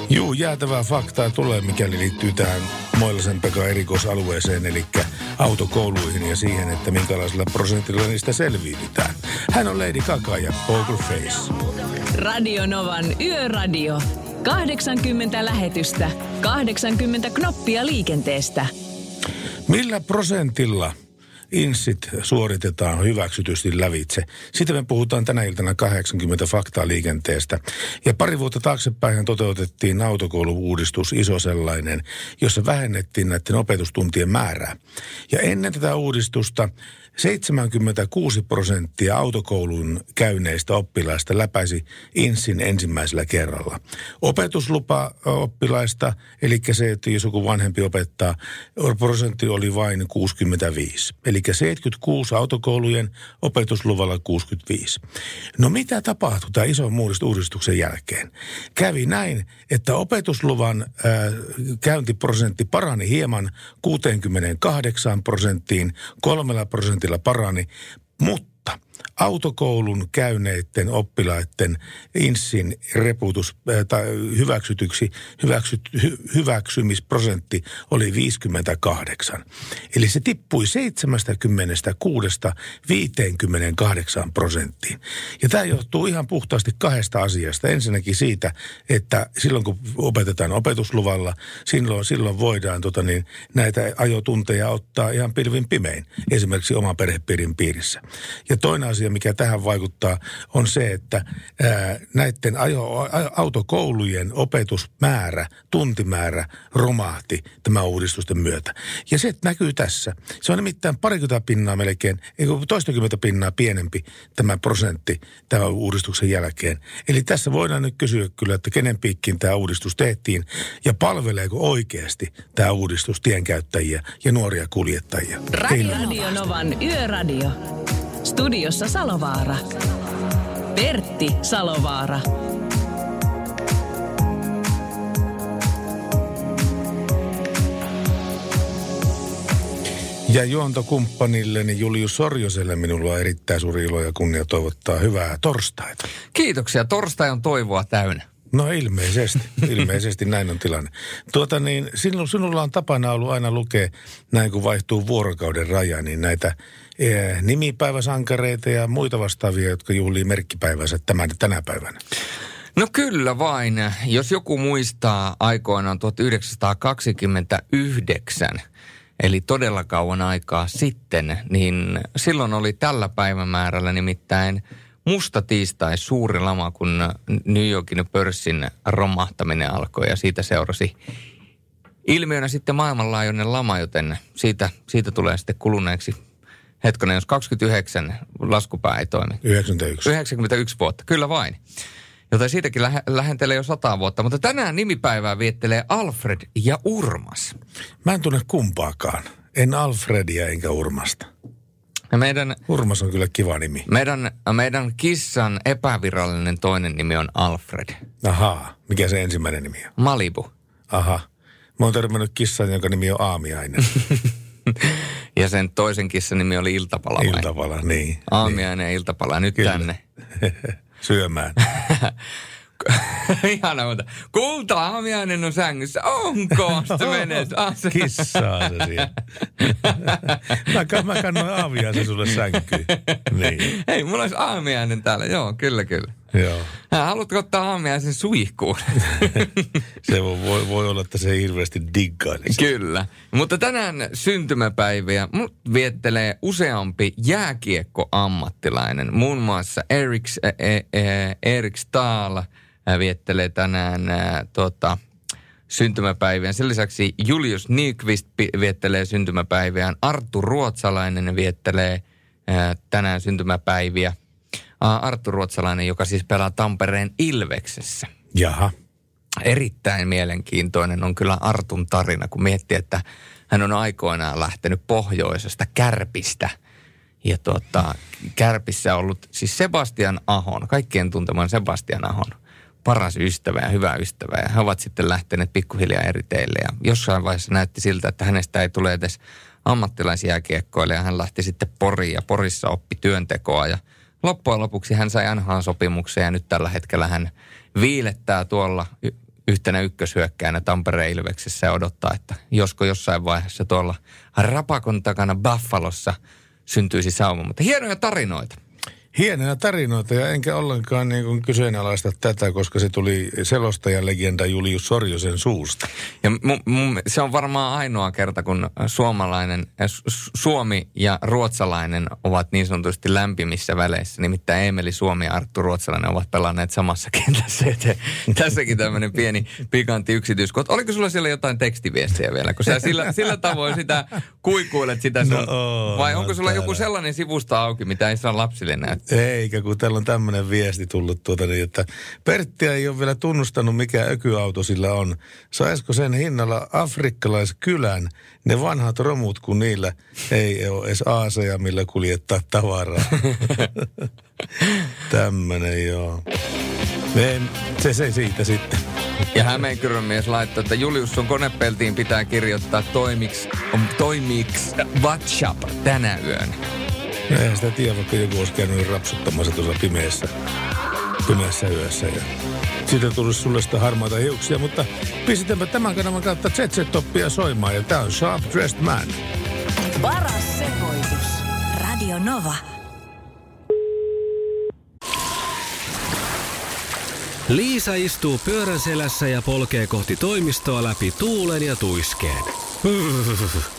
Juu, jäätävää faktaa tulee, mikäli liittyy tähän Moilasen Pekka erikoisalueeseen, eli autokouluihin ja siihen, että minkälaisella prosentilla niistä selviydytään. Hän on Lady Gaga ja Poker Face. Radio Novan Yöradio. 80 lähetystä, 80 knoppia liikenteestä. Millä prosentilla inssit suoritetaan hyväksytysti lävitse. Sitten me puhutaan tänä iltana 80 faktaa liikenteestä. Ja pari vuotta taaksepäin toteutettiin autokoulu-uudistus, iso sellainen, jossa vähennettiin näiden opetustuntien määrää. Ja ennen tätä uudistusta 76 prosenttia autokoulun käyneistä oppilaista läpäisi INSin ensimmäisellä kerralla. Opetuslupa oppilaista, eli se, että jos joku vanhempi opettaa, prosentti oli vain 65. Eli 76 autokoulujen opetusluvalla 65. No mitä tapahtui tämän ison uudistuksen jälkeen? Kävi näin, että opetusluvan äh, käyntiprosentti parani hieman 68 prosenttiin, kolmella prosentilla parani, mutta autokoulun käyneiden oppilaiden INSin reputus äh, tai hyväksytyksi, hyväksyt, hy, hyväksymisprosentti oli 58. Eli se tippui 76 58 prosenttiin. Ja tämä johtuu ihan puhtaasti kahdesta asiasta. Ensinnäkin siitä, että silloin kun opetetaan opetusluvalla, silloin, silloin voidaan tota niin, näitä ajotunteja ottaa ihan pilvin pimein, esimerkiksi oman perhepiirin piirissä. Ja toinen asia, mikä tähän vaikuttaa, on se, että ää, näiden ajo, autokoulujen opetusmäärä, tuntimäärä romahti tämän uudistusten myötä. Ja se näkyy tässä. Se on nimittäin parikymmentä pinnaa melkein, eikö toistakymmentä pinnaa pienempi tämä prosentti tämän uudistuksen jälkeen. Eli tässä voidaan nyt kysyä kyllä, että kenen piikkiin tämä uudistus tehtiin ja palveleeko oikeasti tämä uudistus tienkäyttäjiä ja nuoria kuljettajia. Radio, Radio Novan Yöradio. Studiossa Salovaara. Pertti Salovaara. Ja juontokumppanilleni Julius Sorjoselle minulla on erittäin suuri ilo ja kunnia toivottaa hyvää torstaita. Kiitoksia. Torstai on toivoa täynnä. No ilmeisesti, ilmeisesti näin on tilanne. Tuota niin, sinulla, sinulla on tapana ollut aina lukea, näin kun vaihtuu vuorokauden raja, niin näitä nimipäiväsankareita ja muita vastaavia, jotka juhlii merkkipäivänsä tämän, tänä päivänä. No kyllä vain. Jos joku muistaa aikoinaan 1929, eli todella kauan aikaa sitten, niin silloin oli tällä päivämäärällä nimittäin musta tiistai suuri lama, kun New Yorkin pörssin romahtaminen alkoi ja siitä seurasi ilmiönä sitten maailmanlaajuinen lama, joten siitä, siitä tulee sitten kuluneeksi hetkonen, jos 29 laskupää ei toimi. 91. 91 vuotta, kyllä vain. Joten siitäkin lähe, lähentelee jo sata vuotta. Mutta tänään nimipäivää viettelee Alfred ja Urmas. Mä en tunne kumpaakaan. En Alfredia enkä Urmasta. Ja meidän, Urmas on kyllä kiva nimi. meidän, meidän kissan epävirallinen toinen nimi on Alfred. Ahaa, mikä se ensimmäinen nimi on? Malibu. Aha. Mä oon törmännyt kissan, jonka nimi on Aamiainen. Ja sen toisen kissan nimi oli Iltapala vai? Iltapala, niin. Aamiainen ja iltapala. Nyt Kyllä. tänne. Syömään. Ihana muuta. Kulta aamiainen on sängyssä. Onko? Se menee. Ah, Kissaa se siellä. mä, mä kannoin aaviaisen sulle sänkyyn. Niin, Hei, mulla olisi aamiainen täällä. Joo, kyllä, kyllä. Joo. Haluatko ottaa aamiaisen suihkuun? Se voi, voi, voi olla, että se hirveästi diggailisi. Kyllä. Mutta tänään syntymäpäiviä mut viettelee useampi jääkiekkoammattilainen. Muun muassa Erik, ä, ä, ä, Erik Stahl ä, viettelee tänään ä, tota, syntymäpäiviä. Sen lisäksi Julius Nyqvist viettelee syntymäpäiviään. Arttu Ruotsalainen viettelee ää, tänään syntymäpäiviä. Arttu Ruotsalainen, joka siis pelaa Tampereen Ilveksessä. Jaha. Erittäin mielenkiintoinen on kyllä Artun tarina, kun miettii, että hän on aikoinaan lähtenyt pohjoisesta Kärpistä. Ja tuota, Kärpissä ollut siis Sebastian Ahon, kaikkien tunteman Sebastian Ahon paras ystävä ja hyvä ystävä. Ja he ovat sitten lähteneet pikkuhiljaa eri teille. Ja jossain vaiheessa näytti siltä, että hänestä ei tule edes ammattilaisjääkiekkoille. Ja hän lähti sitten Poriin ja Porissa oppi työntekoa. Ja loppujen lopuksi hän sai NHL-sopimuksen ja nyt tällä hetkellä hän viilettää tuolla yhtenä ykköshyökkäänä Tampereen Ilveksessä ja odottaa, että josko jossain vaiheessa tuolla Rapakon takana Buffalossa syntyisi sauma. Mutta hienoja tarinoita. Hienoja tarinoita ja enkä ollenkaan niin kuin kyseenalaista tätä, koska se tuli selostajan legenda Julius Sorjosen suusta. Ja mu- mu- se on varmaan ainoa kerta, kun suomalainen, äh, Su- Suomi ja ruotsalainen ovat niin sanotusti lämpimissä väleissä. Nimittäin Emeli Suomi ja Arttu Ruotsalainen ovat pelanneet samassa kentässä. Joten Tässäkin tämmöinen pieni pikantti yksityiskohta. Oliko sulla siellä jotain tekstiviestiä vielä? Kun sä sillä, sillä tavoin sitä kuikuilet sitä sun... No, vai no onko sulla joku täällä. sellainen sivusta auki, mitä ei saa lapsille näyttää? Eikä, kun täällä on tämmöinen viesti tullut tuota niin, että Pertti ei ole vielä tunnustanut, mikä ökyauto sillä on. Saisiko sen hinnalla afrikkalaiskylän ne vanhat romut, kun niillä ei ole edes aaseja, millä kuljettaa tavaraa. Tämmönen, joo. Se, se siitä sitten. Ja Hämeenkyrön mies laittoi, että Julius sun konepeltiin pitää kirjoittaa toimiks, toimiks WhatsApp tänä yönä. Eihän sitä tiedä, vaikka joku olisi käynyt rapsuttamassa tuossa pimeässä, pimeässä yössä. Ja siitä tulisi sulle sitä harmaita hiuksia, mutta pistetäänpä tämän kanavan kautta ZZ-toppia soimaan. Ja tää on Sharp Dressed Man. Paras sekoitus. Radio Nova. Liisa istuu pyörän selässä ja polkee kohti toimistoa läpi tuulen ja tuiskeen.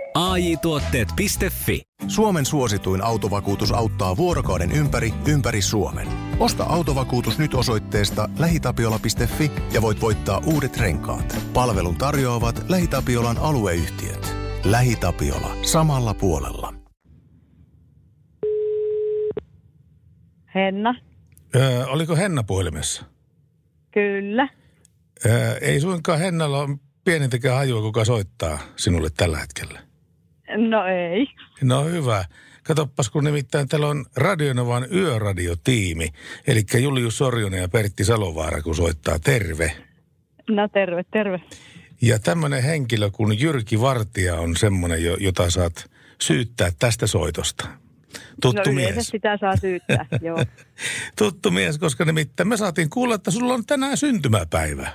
AI Tuotteet.fi Suomen suosituin autovakuutus auttaa vuorokauden ympäri, ympäri Suomen. Osta autovakuutus nyt osoitteesta lähitapiola.fi ja voit voittaa uudet renkaat. Palvelun tarjoavat LähiTapiolan alueyhtiöt. LähiTapiola. Samalla puolella. Henna, Öö, oliko Henna puhelimessa? kyllä. Öö, ei suinkaan Hennalla ole pienintäkään hajua, kuka soittaa sinulle tällä hetkellä. No ei. No hyvä. Katoppas, kun nimittäin täällä on Radionovan yöradiotiimi. Eli Julius Sorjonen ja Pertti Salovaara, kun soittaa terve. No terve, terve. Ja tämmöinen henkilö kuin Jyrki Vartija on semmoinen, jo- jota saat syyttää tästä soitosta. Tuttu no mies. sitä saa syyttää, joo. Tuttu mies, koska nimittäin me saatiin kuulla, että sulla on tänään syntymäpäivä.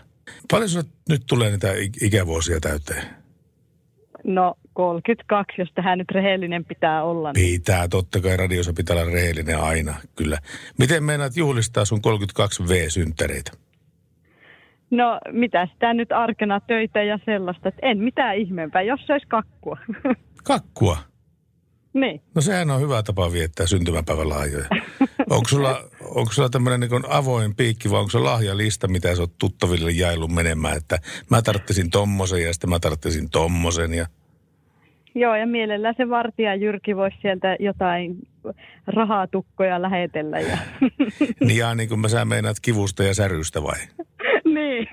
Paljon nyt tulee niitä ik- ikävuosia täyteen? No 32, jos tähän nyt rehellinen pitää olla. Niin. Pitää, totta kai radiossa pitää olla rehellinen aina, kyllä. Miten meinaat juhlistaa sun 32 V-synttäreitä? No mitä sitä nyt arkena töitä ja sellaista, että en mitään ihmeempää, jos se olisi kakkua. Kakkua. niin. No sehän on hyvä tapa viettää syntymäpäivän lahjoja. Onko sulla, onko sulla tämmöinen niin avoin piikki vai onko se lahjalista, mitä sä oot tuttaville jaillut menemään, että mä tarttisin tommosen ja sitten mä tarttisin tommosen ja... Joo, ja mielellään se vartija Jyrki voisi sieltä jotain rahatukkoja lähetellä. Ja... Niin ja niin kuin mä sä meinaat kivusta ja särystä vai? niin.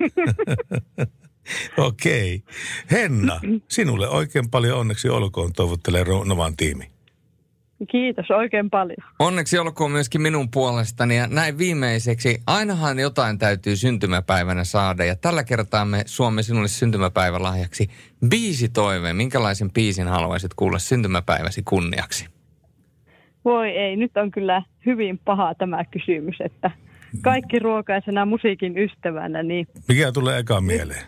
Okei. Henna, sinulle oikein paljon onneksi olkoon toivottelee Novan tiimi. Kiitos oikein paljon. Onneksi olkoon myöskin minun puolestani ja näin viimeiseksi, ainahan jotain täytyy syntymäpäivänä saada ja tällä kertaa me suomme sinulle syntymäpäivälahjaksi biisi toiveen. Minkälaisen biisin haluaisit kuulla syntymäpäiväsi kunniaksi? Voi ei, nyt on kyllä hyvin paha tämä kysymys, että kaikki ruokaisena musiikin ystävänä, niin Mikä tulee ekaan mieleen?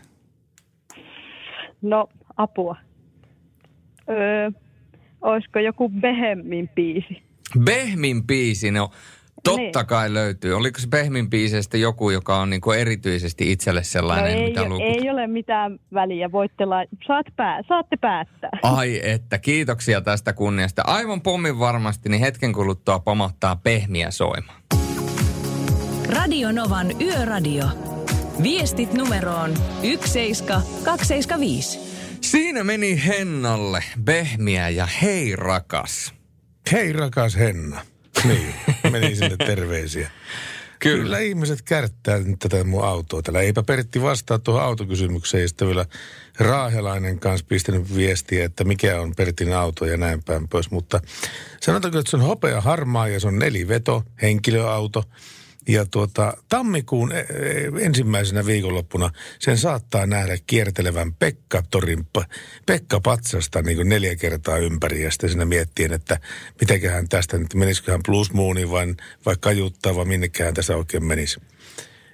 no apua. Öö, olisiko joku Behemmin biisi? Behmin biisi, no Totta kai löytyy. Oliko se Pehmin biiseistä joku, joka on niinku erityisesti itselle No sellainen, ei, mitä lukut? ei ole mitään väliä, voitte la- Saat pää, saatte päättää. Ai että, kiitoksia tästä kunniasta. Aivan pommin varmasti, niin hetken kuluttua pamahtaa pehmiä soimaan. Radio Novan Yöradio. Viestit numeroon 17275. Siinä meni Hennalle Pehmiä ja hei rakas. Hei rakas Henna. Niin, meni sinne terveisiä. Kyllä. Kyllä ihmiset kärttää nyt tätä mun autoa täällä. Eipä Pertti vastaa tuohon autokysymykseen ja sitten vielä Raahelainen kanssa pistänyt viestiä, että mikä on Pertin auto ja näin päin pois. Mutta sanotaanko, että se on hopea harmaa ja se on neliveto, henkilöauto. Ja tuota, tammikuun e- e- ensimmäisenä viikonloppuna sen saattaa nähdä kiertelevän Pekka Torin, Pekka Patsasta niin kuin neljä kertaa ympäri. Ja sitten siinä miettien, että mitenköhän tästä nyt, menisiköhän Plus Mooniin vai, vai kajuttaa vai minneköhän tässä oikein menisi.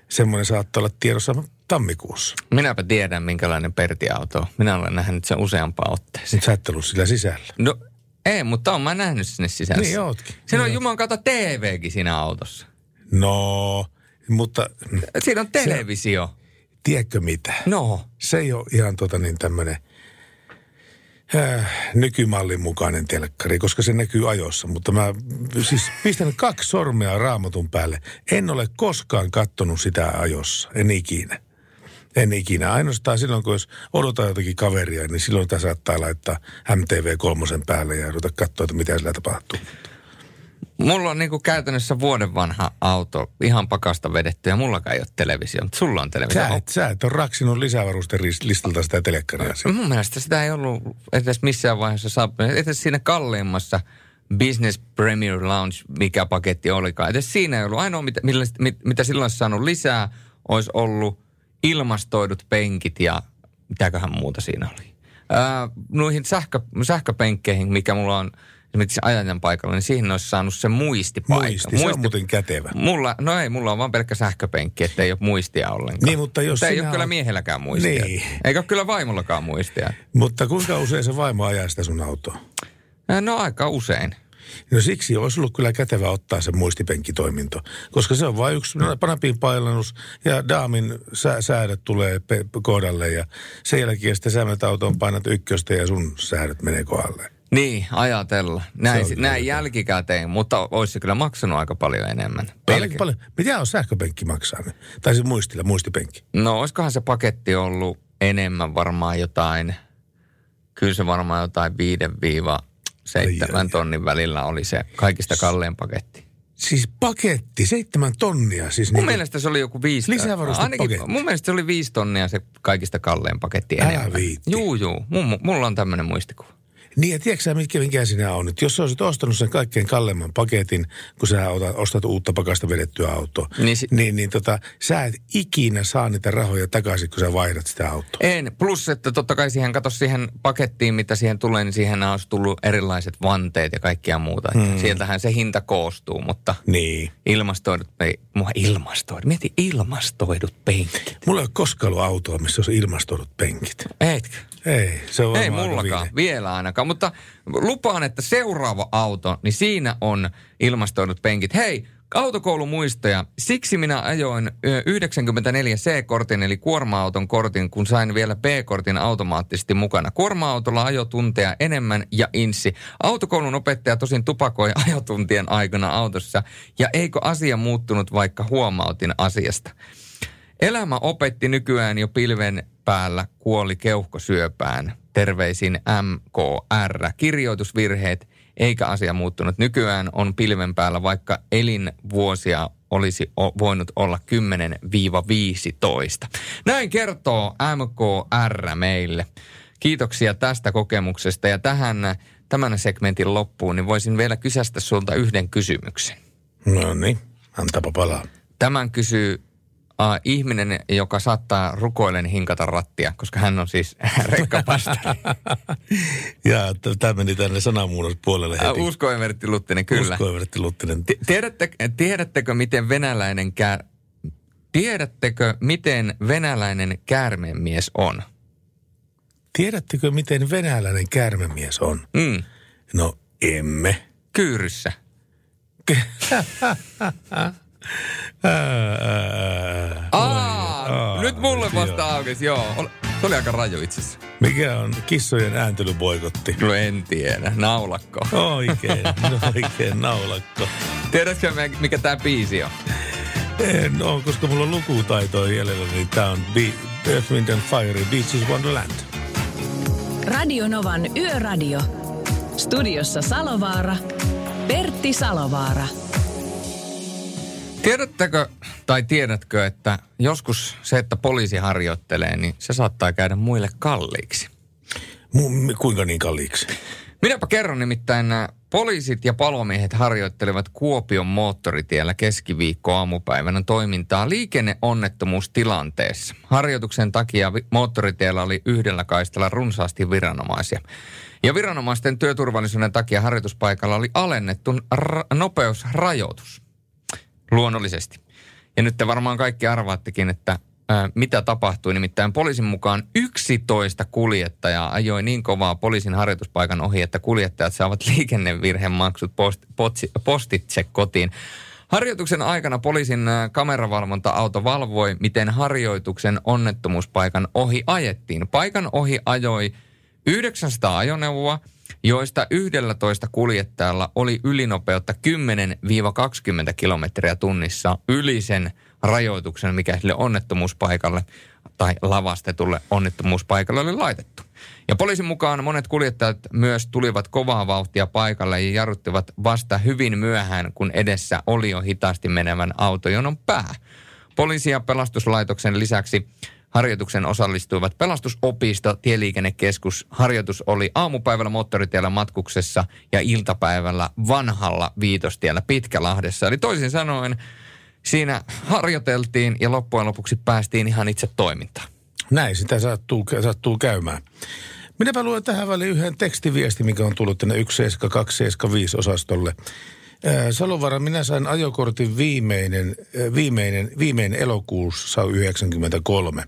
Semmoinen saattaa olla tiedossa tammikuussa. Minäpä tiedän, minkälainen Perti-auto on. Minä olen nähnyt sen useampaan otteeseen. Sä et ollut sillä sisällä. No ei, mutta on mä nähnyt sinne sisällä. Niin ootkin. Siinä on Niin Jumalan kautta TVkin siinä autossa. No, mutta Siinä on televisio. tiedätkö mitä? No. Se ei ole ihan tota niin tämmöinen äh, nykymallin mukainen telkkari, koska se näkyy ajossa. Mutta mä siis pistän kaksi sormea raamatun päälle. En ole koskaan kattonut sitä ajossa, en ikinä. En ikinä. Ainoastaan silloin, kun jos odotan jotakin kaveria, niin silloin tämä saattaa laittaa MTV kolmosen päälle ja ruveta katsoa, että mitä sillä tapahtuu. Mulla on niinku käytännössä vuoden vanha auto, ihan pakasta vedetty ja mullakaan ei ole televisio, mutta sulla on televisio. Sä et, sä et ole raksinut lisävarustelistalta sitä telekkaria. siellä. Mun mielestä sitä ei ollut edes missään vaiheessa saapunut. Edes siinä kalleimmassa Business Premier Lounge, mikä paketti olikaan. Edes siinä ei ollut. Ainoa, mitä, millä, mit, mitä silloin olisi saanut lisää, olisi ollut ilmastoidut penkit ja mitäköhän muuta siinä oli. Ää, noihin sähkö, sähköpenkkeihin, mikä mulla on esimerkiksi ajajan paikalla, niin siihen olisi saanut se muistipaikka. Muisti, se on muuten kätevä. Mulla, no ei, mulla on vaan pelkkä sähköpenkki, ettei ole muistia ollenkaan. Niin, mutta jos mutta ei ole kyllä oot- miehelläkään muistia. Niin. Eikä ole kyllä vaimollakaan muistia. Mutta kuinka usein se vaimo ajaa sitä sun autoa? No aika usein. No siksi olisi ollut kyllä kätevä ottaa se muistipenkkitoiminto, koska se on vain yksi napin pailannus ja daamin sä- säädöt tulee pe- kohdalle ja sen jälkeen sitten sä menet autoon painat ykköstä ja sun säädöt menee kohdalle. Niin, ajatella. Se Näin, kyllä näin jälkikäteen, mutta olisi se kyllä maksanut aika paljon enemmän. Paljon, paljon. Mitä on sähköpenkki maksaa? Tai se muistilla, muistipenkki. No olisikohan se paketti ollut enemmän varmaan jotain, kyllä se varmaan jotain 5-7 Ai, ai, tonnin välillä oli se kaikista kallein paketti. Siis paketti, seitsemän tonnia. Siis Mun niin mielestä se oli joku viisi. Lisävarustepaketti. Ainakin, mun mielestä se oli viisi tonnia se kaikista kallein paketti Älä enemmän. viitti. Juu, juu. Mun, mulla on tämmöinen muistikuva. Niin ja tiedätkö sä, mikä, mikä sinä on nyt? Jos sä olisit ostanut sen kaikkein kalleimman paketin, kun sä otat, ostat uutta pakasta vedettyä autoa, Niin niin, si- niin, niin tota, sä et ikinä saa niitä rahoja takaisin, kun sä vaihdat sitä autoa. En. Plus, että totta kai siihen, kato siihen pakettiin, mitä siihen tulee, niin siihen olisi tullut erilaiset vanteet ja kaikkia muuta. Hmm. Sieltähän se hinta koostuu, mutta Niin. ilmastoidut, ei, mua ilmastoidut, mieti ilmastoidut penkit. Mulla ei ole koskaan ollut autoa, missä olisi ilmastoidut penkit. Eitkö? Ei, se on Ei mullakaan, vielä ainakaan. Mutta lupaan, että seuraava auto, niin siinä on ilmastoidut penkit. Hei, autokoulumuistoja. Siksi minä ajoin ö, 94 C-kortin, eli kuorma-auton kortin, kun sain vielä B-kortin automaattisesti mukana. Kuorma-autolla ajotunteja enemmän ja insi. Autokoulun opettaja tosin tupakoi ajotuntien aikana autossa. Ja eikö asia muuttunut, vaikka huomautin asiasta? Elämä opetti nykyään jo pilven päällä kuoli keuhkosyöpään. Terveisin MKR. Kirjoitusvirheet eikä asia muuttunut. Nykyään on pilven päällä, vaikka elinvuosia olisi voinut olla 10-15. Näin kertoo MKR meille. Kiitoksia tästä kokemuksesta ja tähän tämän segmentin loppuun, niin voisin vielä kysästä sulta yhden kysymyksen. No niin, antapa palaa. Tämän kysyy uh, ihminen, joka saattaa rukoillen hinkata rattia, koska hän on siis rekkapastari. ja tämä meni tänne sanamuunnospuolelle heti. Uh, Usko Evertti Luttinen, kyllä. Usko Evertti Luttinen. Ti- Tiedätte, tiedättekö, miten venäläinen kär... Tiedättekö, miten venäläinen käärmemies on? Tiedättekö, miten venäläinen käärmemies on? Mm, No emme. kyyryssä. Aa, nyt mulle vasta aukesi, joo. Ol- Se oli aika raju itse asiassa. Mikä on kissojen ääntelyboikotti? No en tiedä. Naulakko. Oikein, oikein naulakko. Tiedätkö mikä tämä biisi on? En ole, koska mulla on lukutaitoa jäljellä, niin tää on Be- Earth, Wind and Fire, Beaches Wonderland. Radio Novan Yöradio. Studiossa Salovaara. Pertti Salovaara. Tiedättekö tai tiedätkö, että joskus se, että poliisi harjoittelee, niin se saattaa käydä muille kalliiksi. Mu- kuinka niin kalliiksi? Minäpä kerron nimittäin, nämä poliisit ja palomiehet harjoittelevat Kuopion moottoritiellä keskiviikko aamupäivänä toimintaa liikenneonnettomuustilanteessa. Harjoituksen takia moottoritiellä oli yhdellä kaistalla runsaasti viranomaisia. Ja viranomaisten työturvallisuuden takia harjoituspaikalla oli alennettu ra- nopeusrajoitus. Luonnollisesti. Ja nyt te varmaan kaikki arvaattekin, että ää, mitä tapahtui. Nimittäin poliisin mukaan 11 kuljettajaa ajoi niin kovaa poliisin harjoituspaikan ohi, että kuljettajat saavat liikennevirhemaksut post, potsi, postitse kotiin. Harjoituksen aikana poliisin kameravalvonta-auto valvoi, miten harjoituksen onnettomuuspaikan ohi ajettiin. Paikan ohi ajoi 900 ajoneuvoa, joista 11 kuljettajalla oli ylinopeutta 10-20 kilometriä tunnissa yli sen rajoituksen, mikä sille onnettomuuspaikalle tai lavastetulle onnettomuuspaikalle oli laitettu. Ja poliisin mukaan monet kuljettajat myös tulivat kovaa vauhtia paikalle ja jarruttivat vasta hyvin myöhään, kun edessä oli jo hitaasti menevän autojonon pää. Poliisi ja pelastuslaitoksen lisäksi Harjoituksen osallistuivat pelastusopisto, tieliikennekeskus. Harjoitus oli aamupäivällä moottoritiellä matkuksessa ja iltapäivällä vanhalla viitostiellä Pitkälahdessa. Eli toisin sanoen siinä harjoiteltiin ja loppujen lopuksi päästiin ihan itse toimintaan. Näin sitä sattuu, sattuu käymään. Minäpä luen tähän väliin yhden tekstiviesti, mikä on tullut tänne 17275 osastolle. Salovara, minä sain ajokortin viimeinen, viimeinen, viimeinen elokuussa 93.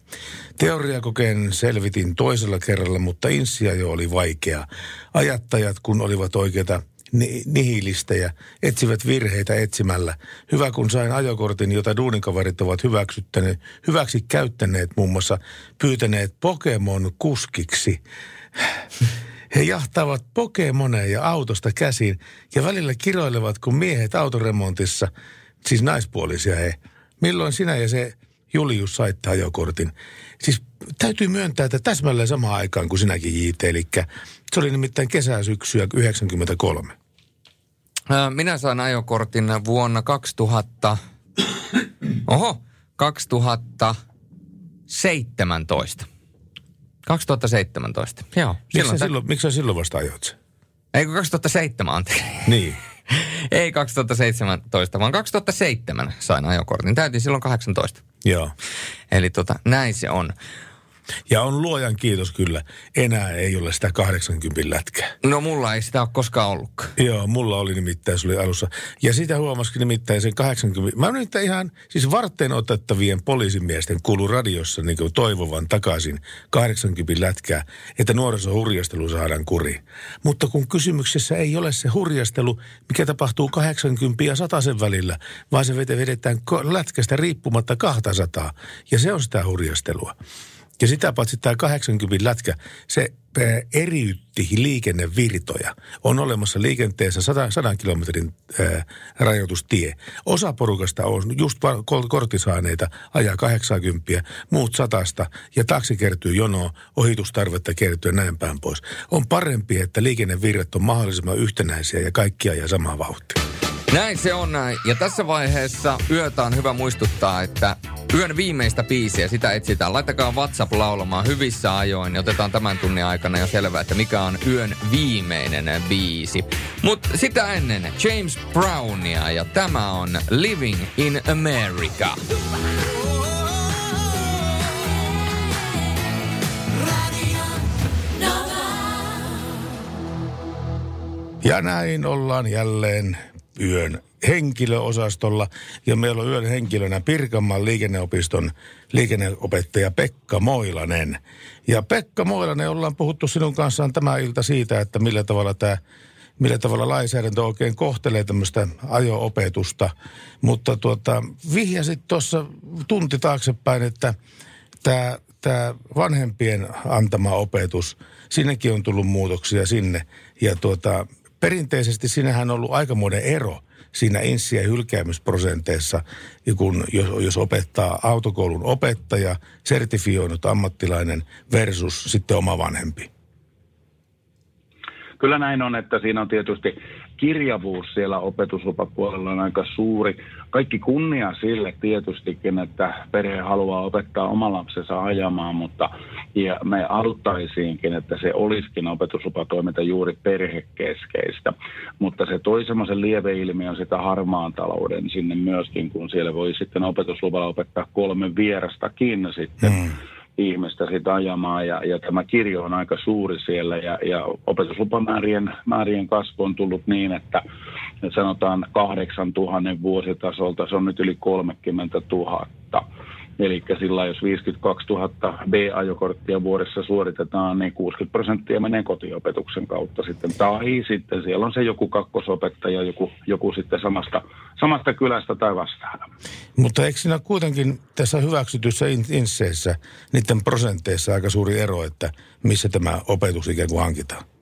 Teoriakokeen selvitin toisella kerralla, mutta insia jo oli vaikea. Ajattajat, kun olivat oikeita ni- nihilistejä, etsivät virheitä etsimällä. Hyvä, kun sain ajokortin, jota duunikavarit ovat hyväksyttäneet, hyväksi käyttäneet, muun muassa pyytäneet Pokemon kuskiksi. He jahtaavat Pokemoneja autosta käsiin ja välillä kiroilevat, kun miehet autoremontissa, siis naispuolisia he. Milloin sinä ja se Julius saitte ajokortin? Siis täytyy myöntää, että täsmälleen samaan aikaan kuin sinäkin JT, eli se oli nimittäin kesä-syksyä 93. Ää, Minä sain ajokortin vuonna 2000, oho, 2017. 2017, joo. Miksi Silloin sä silloin, miksi sä silloin vasta ajoit sen? Ei kun 2007, anteeksi. Niin. Ei 2017, vaan 2007 sain ajokortin. Täytin silloin 18. Joo. Eli tota, näin se on. Ja on luojan kiitos kyllä. Enää ei ole sitä 80 lätkää. No mulla ei sitä ole koskaan ollutkaan. Joo, mulla oli nimittäin, se oli alussa. Ja sitä huomasikin nimittäin sen 80... Mä nyt ihan, siis varten otettavien poliisimiesten kuulu radiossa niin kuin toivovan takaisin 80 lätkää, että nuorisohurjastelu saadaan kuriin. Mutta kun kysymyksessä ei ole se hurjastelu, mikä tapahtuu 80 ja 100 välillä, vaan se vedetään lätkästä riippumatta 200. Ja se on sitä hurjastelua. Ja sitä paitsi tämä 80 lätkä, se eriytti liikennevirtoja. On olemassa liikenteessä 100, 100 kilometrin ää, rajoitustie. Osa porukasta on just korttisaaneita ajaa 80, muut satasta ja taksi kertyy jonoa, ohitustarvetta kertyy ja näin päin pois. On parempi, että liikennevirrat on mahdollisimman yhtenäisiä ja kaikki ajaa samaa vauhtia. Näin se on näin. Ja tässä vaiheessa yötä on hyvä muistuttaa, että yön viimeistä biisiä, sitä etsitään. Laittakaa WhatsApp laulamaan hyvissä ajoin, niin otetaan tämän tunnin aikana jo selvää, että mikä on yön viimeinen biisi. Mutta sitä ennen James Brownia ja tämä on Living in America. Ja näin ollaan jälleen yön henkilöosastolla. Ja meillä on yön henkilönä Pirkanmaan liikenneopiston liikenneopettaja Pekka Moilanen. Ja Pekka Moilanen, ollaan puhuttu sinun kanssaan tämä ilta siitä, että millä tavalla tämä millä tavalla lainsäädäntö oikein kohtelee tämmöistä ajo-opetusta. Mutta tuota, vihjasit tuossa tunti taaksepäin, että tämä, tämä vanhempien antama opetus, sinnekin on tullut muutoksia sinne. Ja tuota, perinteisesti sinnehän on ollut aikamoinen ero siinä inssi- ja hylkäämisprosenteissa, kun jos, jos opettaa autokoulun opettaja, sertifioinut ammattilainen versus sitten oma vanhempi. Kyllä näin on, että siinä on tietysti kirjavuus siellä opetuslupapuolella on aika suuri. Kaikki kunnia sille tietystikin, että perhe haluaa opettaa oman lapsensa ajamaan, mutta ja me aluttaisiinkin, että se olisikin opetuslupatoiminta juuri perhekeskeistä. Mutta se toi semmoisen lieveilmiön sitä harmaan talouden sinne myöskin, kun siellä voi sitten opetusluvalla opettaa kolme vierastakin sitten. Mm ihmistä sitä ajamaan ja, ja tämä kirjo on aika suuri siellä ja, ja opetuslupamäärien määrien kasvu on tullut niin, että sanotaan 8000 vuositasolta, se on nyt yli 30 000 Eli sillä jos 52 000 B-ajokorttia vuodessa suoritetaan, niin 60 prosenttia menee kotiopetuksen kautta sitten. Tai sitten siellä on se joku kakkosopettaja, joku, joku sitten samasta, samasta kylästä tai vastaavaa. Mutta eikö siinä kuitenkin tässä hyväksytyssä inseissä, niiden prosenteissa aika suuri ero, että missä tämä opetus ikään kuin hankitaan?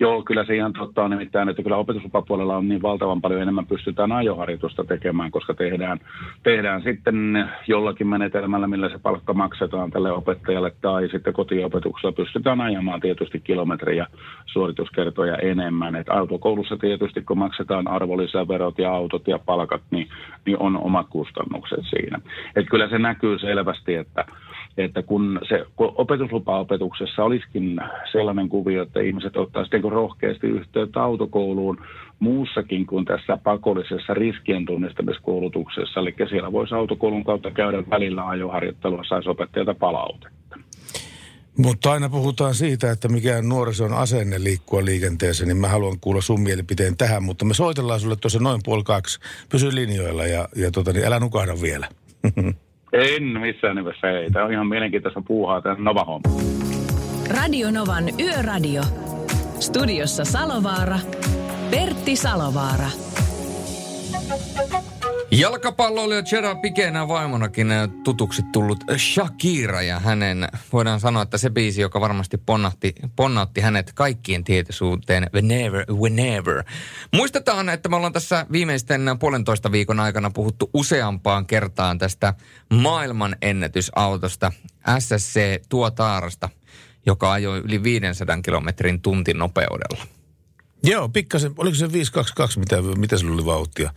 Joo, kyllä se ihan totta on nimittäin, että kyllä opetuslupapuolella on niin valtavan paljon enemmän pystytään ajoharjoitusta tekemään, koska tehdään, tehdään sitten jollakin menetelmällä, millä se palkka maksetaan tälle opettajalle tai sitten kotiopetuksella pystytään ajamaan tietysti kilometriä suorituskertoja enemmän. Et autokoulussa tietysti, kun maksetaan arvonlisäverot ja autot ja palkat, niin, niin on omat kustannukset siinä. Et kyllä se näkyy selvästi, että että kun se kun opetuslupaopetuksessa olisikin sellainen kuvio, että ihmiset ottaisivat niin rohkeasti yhteyttä autokouluun muussakin kuin tässä pakollisessa riskien tunnistamiskoulutuksessa. Eli siellä voisi autokoulun kautta käydä välillä ajoharjoittelua, saisi opettajalta palautetta. Mutta aina puhutaan siitä, että mikä nuorison asenne liikkua liikenteessä, niin mä haluan kuulla sun mielipiteen tähän, mutta me soitellaan sulle tuossa noin puoli kaksi. Pysy linjoilla ja, ja tota, niin älä nukahda vielä. En missään nimessä ei. Tämä on ihan mielenkiintoista puuhaa tämä Nova. Radio Novan Yöradio. Studiossa Salovaara. Pertti Salovaara. Jalkapalloilija Gerard Pikenä vaimonakin äh, tutuksi tullut Shakira ja hänen, voidaan sanoa, että se biisi, joka varmasti ponnahti, ponnautti hänet kaikkien tietoisuuteen, whenever, whenever. Muistetaan, että me ollaan tässä viimeisten puolentoista viikon aikana puhuttu useampaan kertaan tästä maailman ennätysautosta, SSC Tuotaarasta, joka ajoi yli 500 kilometrin tuntin nopeudella. Joo, pikkasen, oliko se 522, mitä, mitä se oli vauhtia?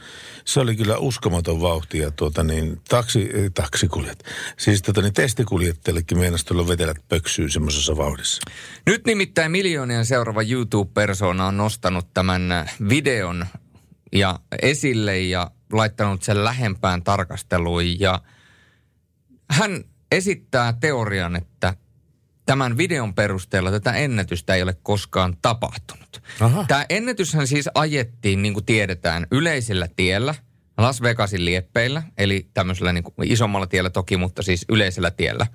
Se oli kyllä uskomaton vauhti ja tuota niin, taksi, eh, taksikuljet. Siis tuota niin, testikuljettajallekin meinasi tulla vetelät pöksyyn semmoisessa vauhdissa. Nyt nimittäin miljoonien seuraava YouTube-persona on nostanut tämän videon ja esille ja laittanut sen lähempään tarkasteluun ja hän esittää teorian, että tämän videon perusteella tätä ennätystä ei ole koskaan tapahtunut. Aha. Tämä ennätyshän siis ajettiin, niin kuin tiedetään, yleisellä tiellä, Las Vegasin lieppeillä, eli tämmöisellä niin kuin isommalla tiellä toki, mutta siis yleisellä tiellä.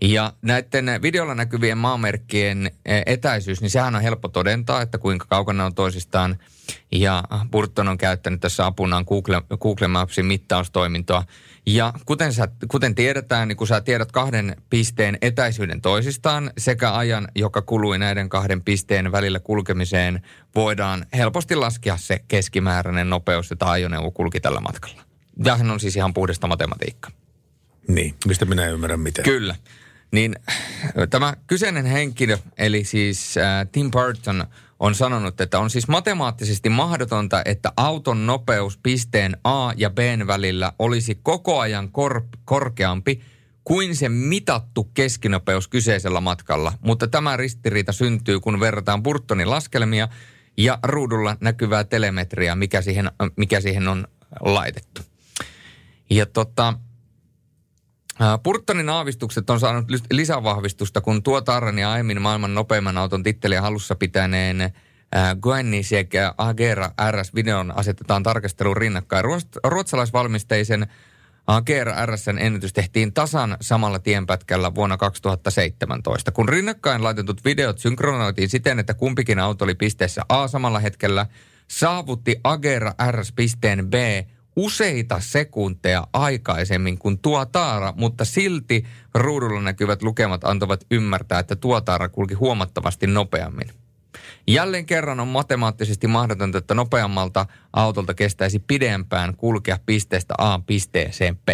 Ja näiden videolla näkyvien maamerkkien e, etäisyys, niin sehän on helppo todentaa, että kuinka kaukana on toisistaan. Ja Burton on käyttänyt tässä apunaan Google, Google Mapsin mittaustoimintoa. Ja kuten, sä, kuten tiedetään, niin kun sä tiedät kahden pisteen etäisyyden toisistaan sekä ajan, joka kului näiden kahden pisteen välillä kulkemiseen, voidaan helposti laskea se keskimääräinen nopeus, jota ajoneuvo kulki tällä matkalla. Tämähän on siis ihan puhdasta matematiikkaa. Niin, mistä minä en ymmärrä mitään. Kyllä. Niin tämä kyseinen henkilö, eli siis äh, Tim Burton, on sanonut, että on siis matemaattisesti mahdotonta, että auton nopeus pisteen A ja B välillä olisi koko ajan kor- korkeampi kuin se mitattu keskinopeus kyseisellä matkalla. Mutta tämä ristiriita syntyy, kun verrataan Burtonin laskelmia ja ruudulla näkyvää telemetriaa, mikä siihen, mikä siihen on laitettu. Ja tota, Purttonin aavistukset on saanut lisävahvistusta, kun tuo Tarran ja aiemmin maailman nopeimman auton titteliä halussa pitäneen Guenni sekä Agera RS-videon asetetaan tarkastelun rinnakkain. Ruotsalaisvalmisteisen Agera RSN ennätys tehtiin tasan samalla tienpätkällä vuonna 2017. Kun rinnakkain laitetut videot synkronoitiin siten, että kumpikin auto oli pisteessä A samalla hetkellä, saavutti Agera RS pisteen B useita sekunteja aikaisemmin kuin tuo taara, mutta silti ruudulla näkyvät lukemat antavat ymmärtää, että tuo taara kulki huomattavasti nopeammin. Jälleen kerran on matemaattisesti mahdotonta, että nopeammalta autolta kestäisi pidempään kulkea pisteestä A pisteeseen B.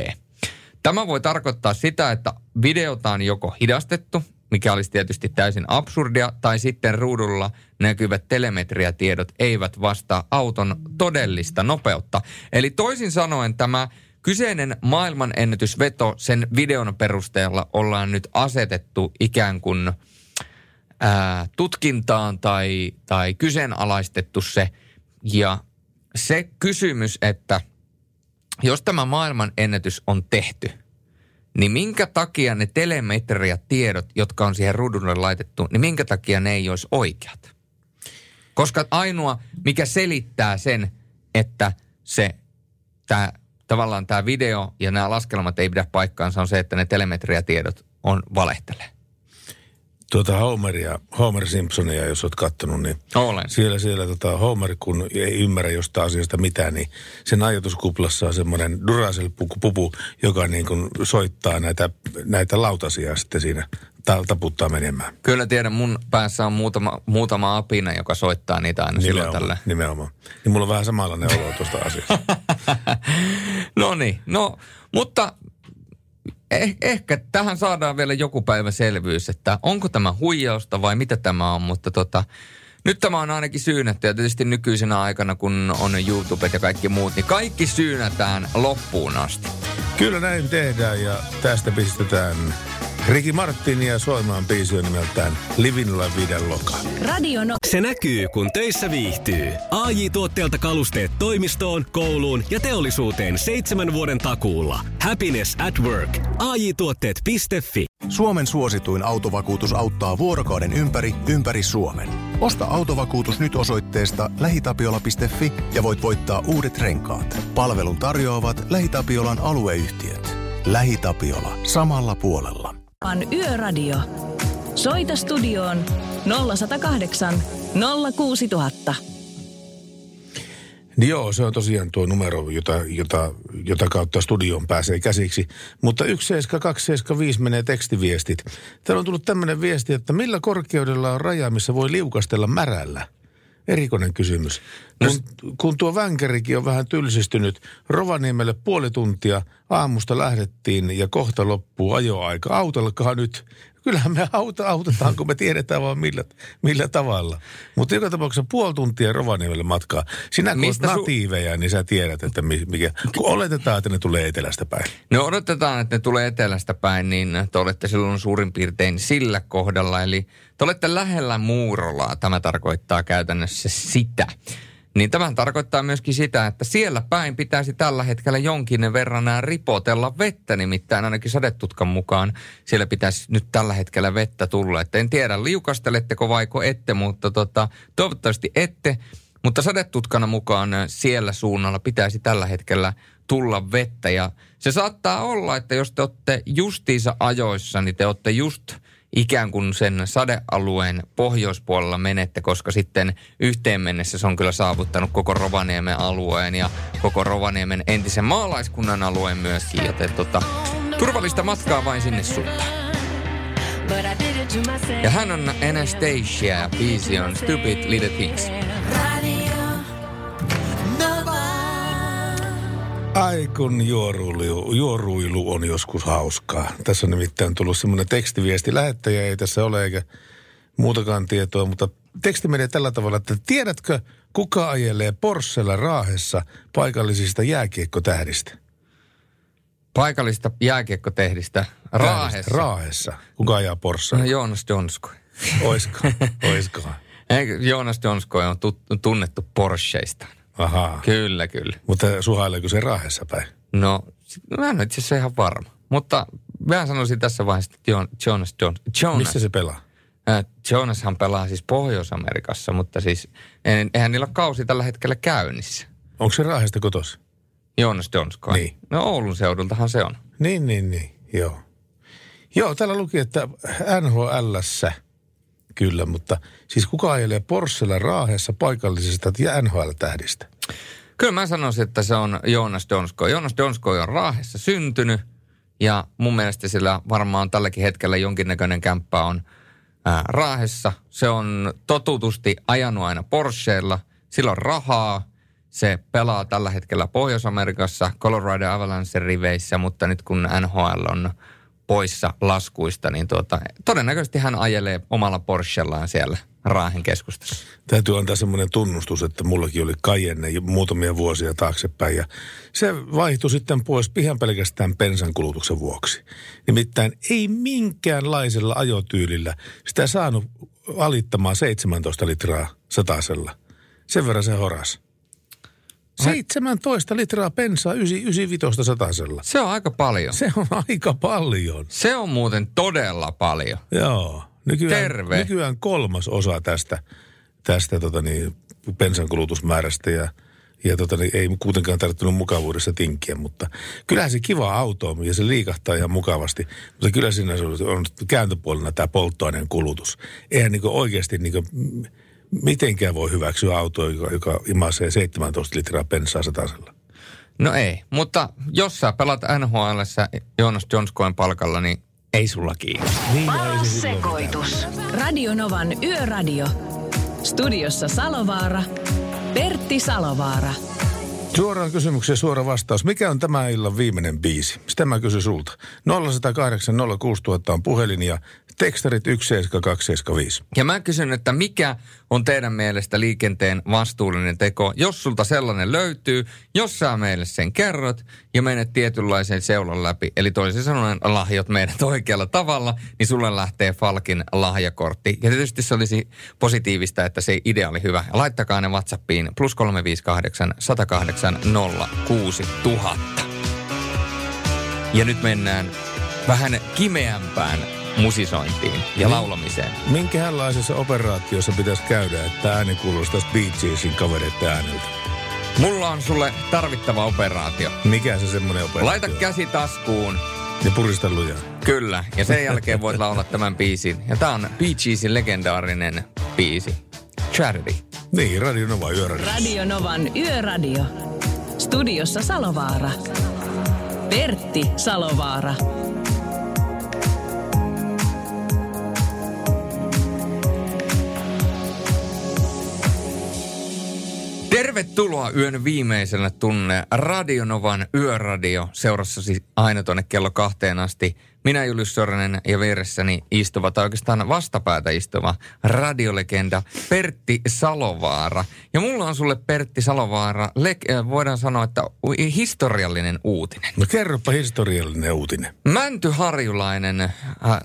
Tämä voi tarkoittaa sitä, että videota on joko hidastettu, mikä olisi tietysti täysin absurdia, tai sitten ruudulla näkyvät telemetriatiedot eivät vastaa auton todellista nopeutta. Eli toisin sanoen tämä kyseinen maailmanennätysveto sen videon perusteella ollaan nyt asetettu ikään kuin ää, tutkintaan tai, tai kyseenalaistettu se. Ja se kysymys, että jos tämä maailmanennätys on tehty – niin minkä takia ne telemetriatiedot, jotka on siihen ruudulle laitettu, niin minkä takia ne ei olisi oikeat? Koska ainoa, mikä selittää sen, että se tää, tavallaan tämä video ja nämä laskelmat ei pidä paikkaansa, on se, että ne telemetriatiedot on valehtelee tuota Homeria, Homer Simpsonia, jos olet kattonut, niin Olen. siellä, siellä tota Homer, kun ei ymmärrä jostain asiasta mitään, niin sen ajatuskuplassa on semmoinen Duracell-pupu, joka niin kuin soittaa näitä, näitä lautasia sitten siinä taputtaa menemään. Kyllä tiedän, mun päässä on muutama, muutama apina, joka soittaa niitä aina nimenomaan, silloin tällä. Nimenomaan. Niin mulla on vähän samanlainen olo tuosta asiasta. no niin, no, mutta eh, ehkä tähän saadaan vielä joku päivä selvyys, että onko tämä huijausta vai mitä tämä on, mutta tota, nyt tämä on ainakin syynätty ja tietysti nykyisenä aikana, kun on YouTube ja kaikki muut, niin kaikki syynätään loppuun asti. Kyllä näin tehdään ja tästä pistetään Riki Martinia soimaan biisi on nimeltään Livin la vida loca. Radio no- Se näkyy, kun töissä viihtyy. ai tuotteelta kalusteet toimistoon, kouluun ja teollisuuteen seitsemän vuoden takuulla. Happiness at work. ai tuotteetfi Suomen suosituin autovakuutus auttaa vuorokauden ympäri, ympäri Suomen. Osta autovakuutus nyt osoitteesta lähitapiola.fi ja voit voittaa uudet renkaat. Palvelun tarjoavat LähiTapiolan alueyhtiöt. LähiTapiola. Samalla puolella. Yöradio. Soita studioon 0108 06000. Niin joo, se on tosiaan tuo numero, jota, jota, jota kautta studioon pääsee käsiksi. Mutta 17275 menee tekstiviestit. Täällä on tullut tämmöinen viesti, että millä korkeudella on raja, missä voi liukastella märällä? Erikoinen kysymys. Kun, kun tuo vänkärikin on vähän tylsistynyt, Rovaniemelle puoli tuntia aamusta lähdettiin ja kohta loppuu ajoaika. Autollakaan nyt kyllähän me auta, autetaan, kun me tiedetään vaan millä, millä tavalla. Mutta joka tapauksessa puoli tuntia Rovaniemelle matkaa. Sinä kun Mistä olet natiiveja, su- niin sä tiedät, että mikä, kun oletetaan, että ne tulee etelästä päin. No odotetaan, että ne tulee etelästä päin, niin te olette silloin suurin piirtein sillä kohdalla. Eli te olette lähellä Muurolaa, tämä tarkoittaa käytännössä sitä. Niin tämä tarkoittaa myöskin sitä, että siellä päin pitäisi tällä hetkellä jonkin verran ripotella vettä, nimittäin ainakin sadetutkan mukaan siellä pitäisi nyt tällä hetkellä vettä tulla. Et en tiedä, liukasteletteko vaiko ette, mutta tota, toivottavasti ette. Mutta sadetutkana mukaan siellä suunnalla pitäisi tällä hetkellä tulla vettä ja se saattaa olla, että jos te olette justiinsa ajoissa, niin te olette just – ikään kuin sen sadealueen pohjoispuolella menette, koska sitten yhteen mennessä se on kyllä saavuttanut koko Rovaniemen alueen ja koko Rovaniemen entisen maalaiskunnan alueen myöskin, joten tota, turvallista matkaa vain sinne suuntaan. Ja hän on Anastasia ja biisi on Stupid Little Things. Ai kun juoruilu, juoruilu on joskus hauskaa. Tässä on nimittäin tullut semmoinen tekstiviesti. Lähettäjä ei tässä ole eikä muutakaan tietoa, mutta teksti menee tällä tavalla, että tiedätkö, kuka ajelee Porschella Raahessa paikallisista jääkiekkotähdistä? Paikallista jääkiekkotähdistä Raahessa? Raahessa. Kuka ajaa Porschella? No Joonas Jonsko. Oisko? Oisko? Joonas Jonsko on tunnettu Porscheista. Ahaa. Kyllä, kyllä. Mutta suhaileeko se Raahessa päin? No, mä en itse asiassa ihan varma. Mutta mä sanoisin tässä vaiheessa, että Jonas, Jonas, Jonas. Missä se pelaa? Äh, Jonashan pelaa siis Pohjois-Amerikassa, mutta siis eihän niillä ole kausi tällä hetkellä käynnissä. Onko se Raahesta kotos? Joonas Donskoi. Niin. No Oulun seudultahan se on. Niin, niin, niin, joo. Joo, täällä luki, että NHLssä kyllä, mutta siis kuka ajelee Porschella Raahessa paikallisesta ja NHL-tähdistä? Kyllä mä sanoisin, että se on Joonas Donskoi. Joonas Donskoi on Raahessa syntynyt ja mun mielestä sillä varmaan tälläkin hetkellä jonkinnäköinen kämppä on ää, Raahessa. Se on totutusti ajanut aina Porscheilla. Sillä on rahaa. Se pelaa tällä hetkellä Pohjois-Amerikassa, Colorado Avalanche riveissä, mutta nyt kun NHL on poissa laskuista, niin tuota, todennäköisesti hän ajelee omalla Porschellaan siellä Raahen keskustassa. Täytyy antaa semmoinen tunnustus, että mullakin oli Cayenne muutamia vuosia taaksepäin ja se vaihtui sitten pois ihan pelkästään pensan kulutuksen vuoksi. Nimittäin ei minkäänlaisella ajotyylillä sitä saanut alittamaan 17 litraa satasella. Sen verran se horas. 17 litraa pensaa 95 satasella. Se on aika paljon. Se on aika paljon. Se on muuten todella paljon. Joo. Nykyään, Terve. Nykyään kolmas osa tästä, tästä tota niin, pensan kulutusmäärästä ja, ja tota niin, ei kuitenkaan tarvittanut mukavuudessa tinkiä, mutta kyllähän se kiva auto on ja se liikahtaa ihan mukavasti, mutta kyllä siinä on- on kääntöpuolena tämä polttoaineen kulutus. Eihän niin oikeasti niin mitenkään voi hyväksyä autoa, joka, joka imasee 17 litraa pensaa satasella. No ei, mutta jos sä pelat nhl Joonas Jonskoen palkalla, niin ei sulla kiinni. Niin, Paras sekoitus. Radionovan Yöradio. Studiossa Salovaara. Pertti Salovaara. Suoraan kysymykseen suora vastaus. Mikä on tämä illan viimeinen biisi? Sitä mä kysyn sulta. 0108 06000 on puhelin ja tekstarit 17275. Ja mä kysyn, että mikä on teidän mielestä liikenteen vastuullinen teko, jos sulta sellainen löytyy, jos sä meille sen kerrot ja menet tietynlaisen seulan läpi, eli toisin sanoen lahjot meidät oikealla tavalla, niin sulle lähtee Falkin lahjakortti. Ja tietysti se olisi positiivista, että se idea oli hyvä. Laittakaa ne WhatsAppiin plus 358 108 06000. Ja nyt mennään vähän kimeämpään musisointiin ja laulamiseen. Minkälaisessa operaatiossa pitäisi käydä, että ääni kuulostaisi Bee Geesin kavereiden ääneltä? Mulla on sulle tarvittava operaatio. Mikä se semmoinen operaatio Laita käsi taskuun. Ja purista lujaa. Kyllä. Ja sen jälkeen voit laulaa tämän biisin. Ja tää on Bee Geesin legendaarinen biisi. Charity. Niin, Radio Nova Yöradio. Radio Novan Yöradio. Studiossa Salovaara. Pertti Salovaara. Tervetuloa yön viimeisellä tunne Radionovan Yöradio seurassasi aina tuonne kello kahteen asti. Minä Julius Sorinen ja vieressäni istuva, tai oikeastaan vastapäätä istuva radiolegenda Pertti Salovaara. Ja mulla on sulle Pertti Salovaara, le- äh, voidaan sanoa, että historiallinen uutinen. No kerropa historiallinen uutinen. Mäntyharjulainen äh,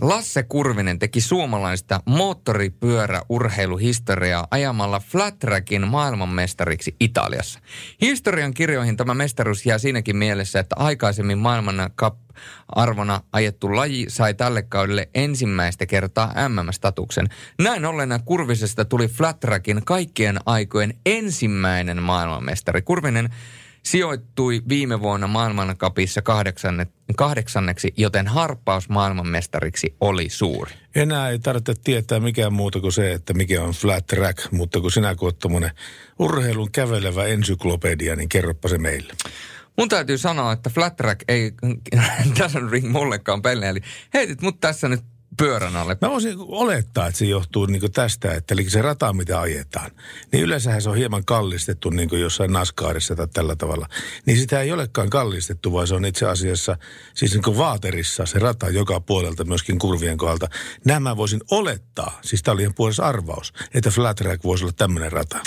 Lasse Kurvinen teki suomalaista moottoripyöräurheiluhistoriaa ajamalla flat trackin maailmanmestariksi Italiassa. Historian kirjoihin tämä mestaruus jää siinäkin mielessä, että aikaisemmin maailman cup arvona ajettu laji sai tälle kaudelle ensimmäistä kertaa MM-statuksen. Näin ollen Kurvisesta tuli flat trackin kaikkien aikojen ensimmäinen maailmanmestari. Kurvinen sijoittui viime vuonna maailmankapissa kahdeksanne, kahdeksanneksi, joten harppaus maailmanmestariksi oli suuri. Enää ei tarvitse tietää mikään muuta kuin se, että mikä on flat track, mutta kun sinä kun urheilun kävelevä ensyklopedia, niin kerropa se meille. Mun täytyy sanoa, että flat track ei doesn't ring mullekaan pelle, eli heitit mut tässä nyt pyörän alle. Mä voisin olettaa, että se johtuu niin tästä, että eli se rata, mitä ajetaan, niin yleensähän se on hieman kallistettu niin kuin jossain NASCARissa tai tällä tavalla. Niin sitä ei olekaan kallistettu, vaan se on itse asiassa siis niin vaaterissa se rata joka puolelta, myöskin kurvien kohdalta. Nämä voisin olettaa, siis tämä oli ihan puolessa arvaus, että flat track voisi olla tämmöinen rata.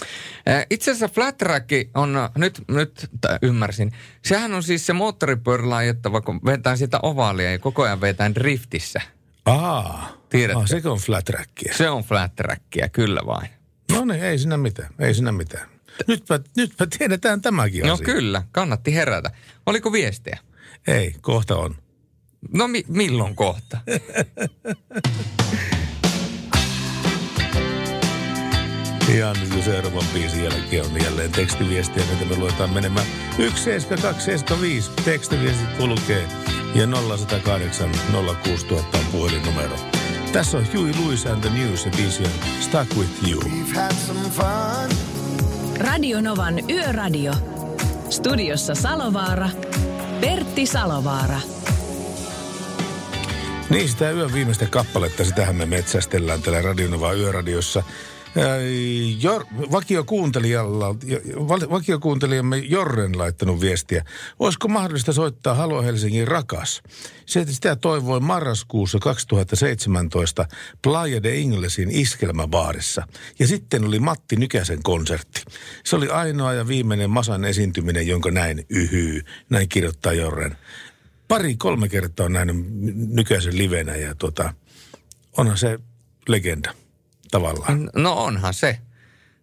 Itse asiassa flat track on, nyt, nyt ymmärsin, sehän on siis se moottoripyörällä ajettava, kun vetään sitä ovaalia ja koko ajan vetään driftissä. Aa, Tiedätkö? Aa sekö on flat trackia? Se on flat trackia, kyllä vain. No niin, ei siinä mitään, ei siinä mitään. Nytpä, nytpä tiedetään tämäkin No asia. kyllä, kannatti herätä. Oliko viestejä? Ei, kohta on. No mi- milloin kohta? Ja nyt jo seuraavan biisin jälkeen on jälleen tekstiviestiä, mitä me luetaan menemään. 17275 tekstiviestit kulkee ja 0108 06000 on puhelinnumero. Tässä on Huey Lewis and the News ja biisi on Stuck With You. Radio Novan Yöradio. Studiossa Salovaara. Pertti Salovaara. Niin, sitä yön viimeistä kappaletta, sitähän me metsästellään täällä Radionova Yöradiossa. Ää, Jor, vakiokuuntelijalla, vakiokuuntelijamme Jorren laittanut viestiä. Olisiko mahdollista soittaa Halo Helsingin rakas? Sitä toivoi marraskuussa 2017 Playa de Inglesin iskelmäbaarissa. Ja sitten oli Matti Nykäsen konsertti. Se oli ainoa ja viimeinen Masan esiintyminen, jonka näin yhyy. Näin kirjoittaa Jorren. Pari, kolme kertaa on nähnyt Nykäsen livenä ja tota, onhan se legenda tavallaan. No onhan se.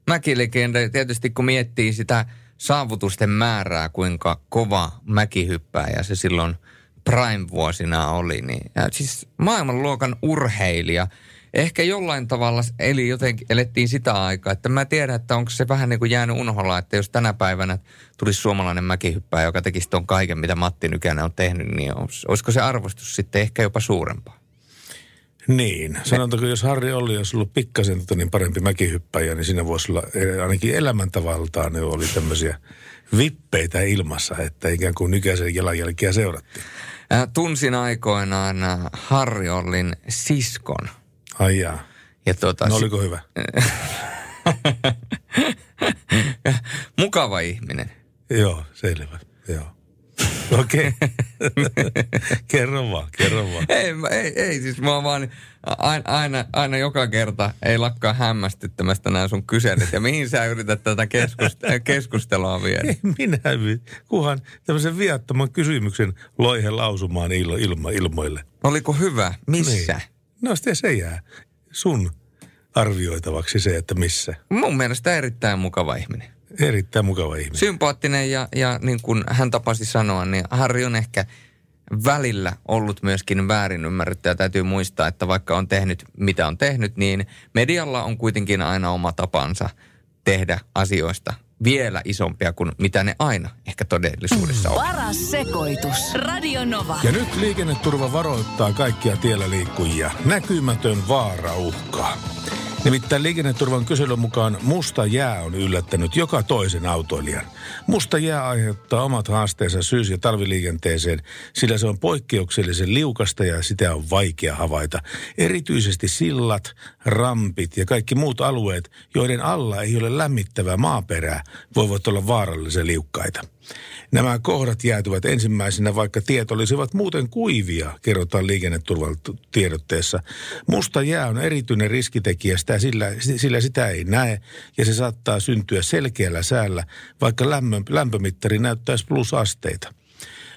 Mäkilegenda, tietysti kun miettii sitä saavutusten määrää, kuinka kova mäkihyppääjä se silloin prime-vuosina oli, niin ja siis maailmanluokan urheilija. Ehkä jollain tavalla, eli jotenkin elettiin sitä aikaa, että mä tiedän, että onko se vähän niin kuin jäänyt unholla, että jos tänä päivänä tulisi suomalainen mäkihyppääjä, joka tekisi ton kaiken, mitä Matti Nykänen on tehnyt, niin olis- olisiko se arvostus sitten ehkä jopa suurempaa? Niin. Sanotaanko, jos Harri Olli olisi ollut pikkasen tota, niin parempi mäkihyppäjä, niin siinä voisi olla eh, ainakin elämäntavaltaan ne oli tämmöisiä vippeitä ilmassa, että ikään kuin nykäisen jalanjälkiä seurattiin. Äh, tunsin aikoinaan äh, Harri Ollin siskon. Ai jaa. Ja tuota, No oliko hyvä? Mukava ihminen. Joo, selvä. Joo. Okei. kerro vaan, kerro vaan. Ei, ei, ei siis mä vaan aina, aina, aina joka kerta ei lakkaa hämmästyttämästä nämä sun kyselyt. Ja mihin sä yrität tätä keskust- keskustelua viedä? Ei minä, kunhan tämmöisen viattoman kysymyksen loihe lausumaan ilma, ilma, ilmoille. Oliko hyvä? Missä? Niin. No sitten se jää sun arvioitavaksi se, että missä. Mun mielestä erittäin mukava ihminen. Erittäin mukava ihminen. Sympaattinen ja, ja niin kuin hän tapasi sanoa, niin Harri on ehkä välillä ollut myöskin väärin ymmärretty. Ja täytyy muistaa, että vaikka on tehnyt mitä on tehnyt, niin medialla on kuitenkin aina oma tapansa tehdä asioista vielä isompia kuin mitä ne aina ehkä todellisuudessa on. Paras sekoitus. Radio Nova. Ja nyt liikenneturva varoittaa kaikkia tiellä liikkujia. Näkymätön vaara uhkaa. Nimittäin liikenneturvan kyselyn mukaan musta jää on yllättänyt joka toisen autoilijan. Musta jää aiheuttaa omat haasteensa syys- ja talviliikenteeseen, sillä se on poikkeuksellisen liukasta ja sitä on vaikea havaita. Erityisesti sillat, rampit ja kaikki muut alueet, joiden alla ei ole lämmittävää maaperää, voivat olla vaarallisen liukkaita. Nämä kohdat jäätyvät ensimmäisenä, vaikka tiet olisivat muuten kuivia, kerrotaan liikenneturvan tiedotteessa. Musta jää on erityinen riskitekijä, sitä, sillä, sillä sitä ei näe ja se saattaa syntyä selkeällä säällä, vaikka lämmö, lämpömittari näyttäisi plusasteita.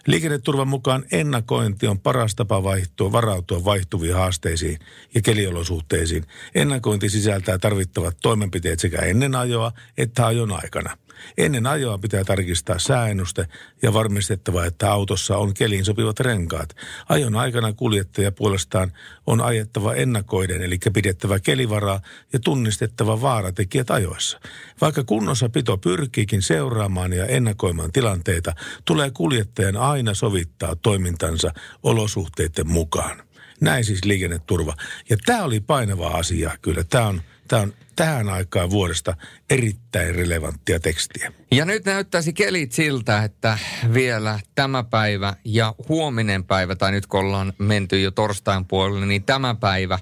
Liikenneturvan mukaan ennakointi on paras tapa vaihtua, varautua vaihtuviin haasteisiin ja keliolosuhteisiin. Ennakointi sisältää tarvittavat toimenpiteet sekä ennen ajoa että ajon aikana. Ennen ajoa pitää tarkistaa sääennuste ja varmistettava, että autossa on keliin sopivat renkaat. Ajon aikana kuljettaja puolestaan on ajettava ennakoiden, eli pidettävä kelivaraa ja tunnistettava vaaratekijät ajoissa. Vaikka kunnossapito pyrkiikin seuraamaan ja ennakoimaan tilanteita, tulee kuljettajan aina sovittaa toimintansa olosuhteiden mukaan. Näin siis liikenneturva. Ja tämä oli painava asia kyllä. Tämä on, tämä on tähän aikaan vuodesta erittäin relevanttia tekstiä. Ja nyt näyttäisi kelit siltä, että vielä tämä päivä ja huominen päivä, tai nyt kun ollaan menty jo torstain puolelle, niin tämä päivä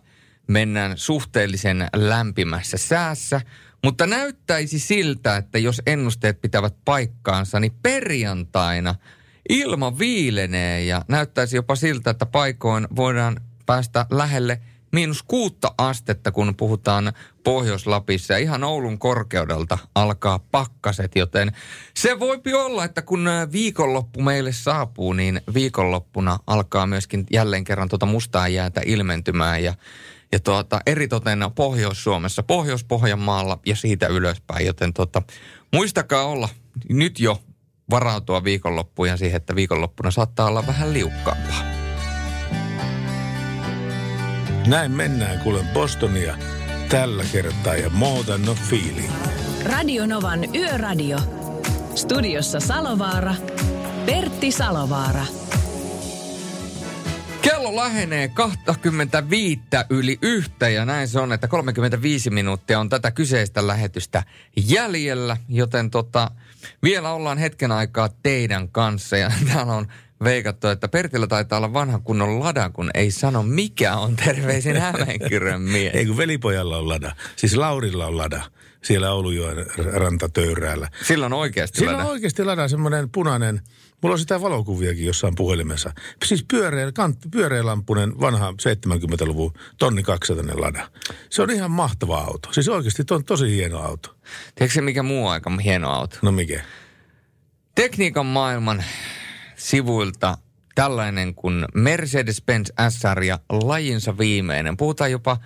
mennään suhteellisen lämpimässä säässä. Mutta näyttäisi siltä, että jos ennusteet pitävät paikkaansa, niin perjantaina ilma viilenee ja näyttäisi jopa siltä, että paikoin voidaan päästä lähelle miinus kuutta astetta, kun puhutaan Pohjois-Lapissa. Ja ihan Oulun korkeudelta alkaa pakkaset, joten se voipi olla, että kun viikonloppu meille saapuu, niin viikonloppuna alkaa myöskin jälleen kerran tuota mustaa jäätä ilmentymään. Ja, ja tuota, eritoten Pohjois-Suomessa, Pohjois-Pohjanmaalla ja siitä ylöspäin. Joten tuota, muistakaa olla nyt jo varautua viikonloppuun ja siihen, että viikonloppuna saattaa olla vähän liukkaampaa. Näin mennään, kuulen Bostonia tällä kertaa ja more than no feeling. Radio Novan Yöradio. Studiossa Salovaara. Pertti Salovaara. Kello lähenee 25 yli yhtä ja näin se on, että 35 minuuttia on tätä kyseistä lähetystä jäljellä, joten tota, vielä ollaan hetken aikaa teidän kanssa ja täällä on veikattu, että Pertillä taitaa olla vanha kunnon lada, kun ei sano mikä on terveisin Hämeenkyrön mies. Ei kun velipojalla on lada. Siis Laurilla on lada siellä Oulujoen rantatöyrällä. Sillä on oikeasti Sillä lada. on oikeasti lada semmoinen punainen, mulla on sitä valokuviakin jossain puhelimessa. Siis pyöreä, kant, pyöreälampunen vanha 70-luvun tonni 200 lada. Se on ihan mahtava auto. Siis oikeasti on tosi hieno auto. Tiedätkö mikä muu aika hieno auto? No mikä? Tekniikan maailman sivuilta tällainen kuin Mercedes-Benz SR ja lajinsa viimeinen. Puhutaan jopa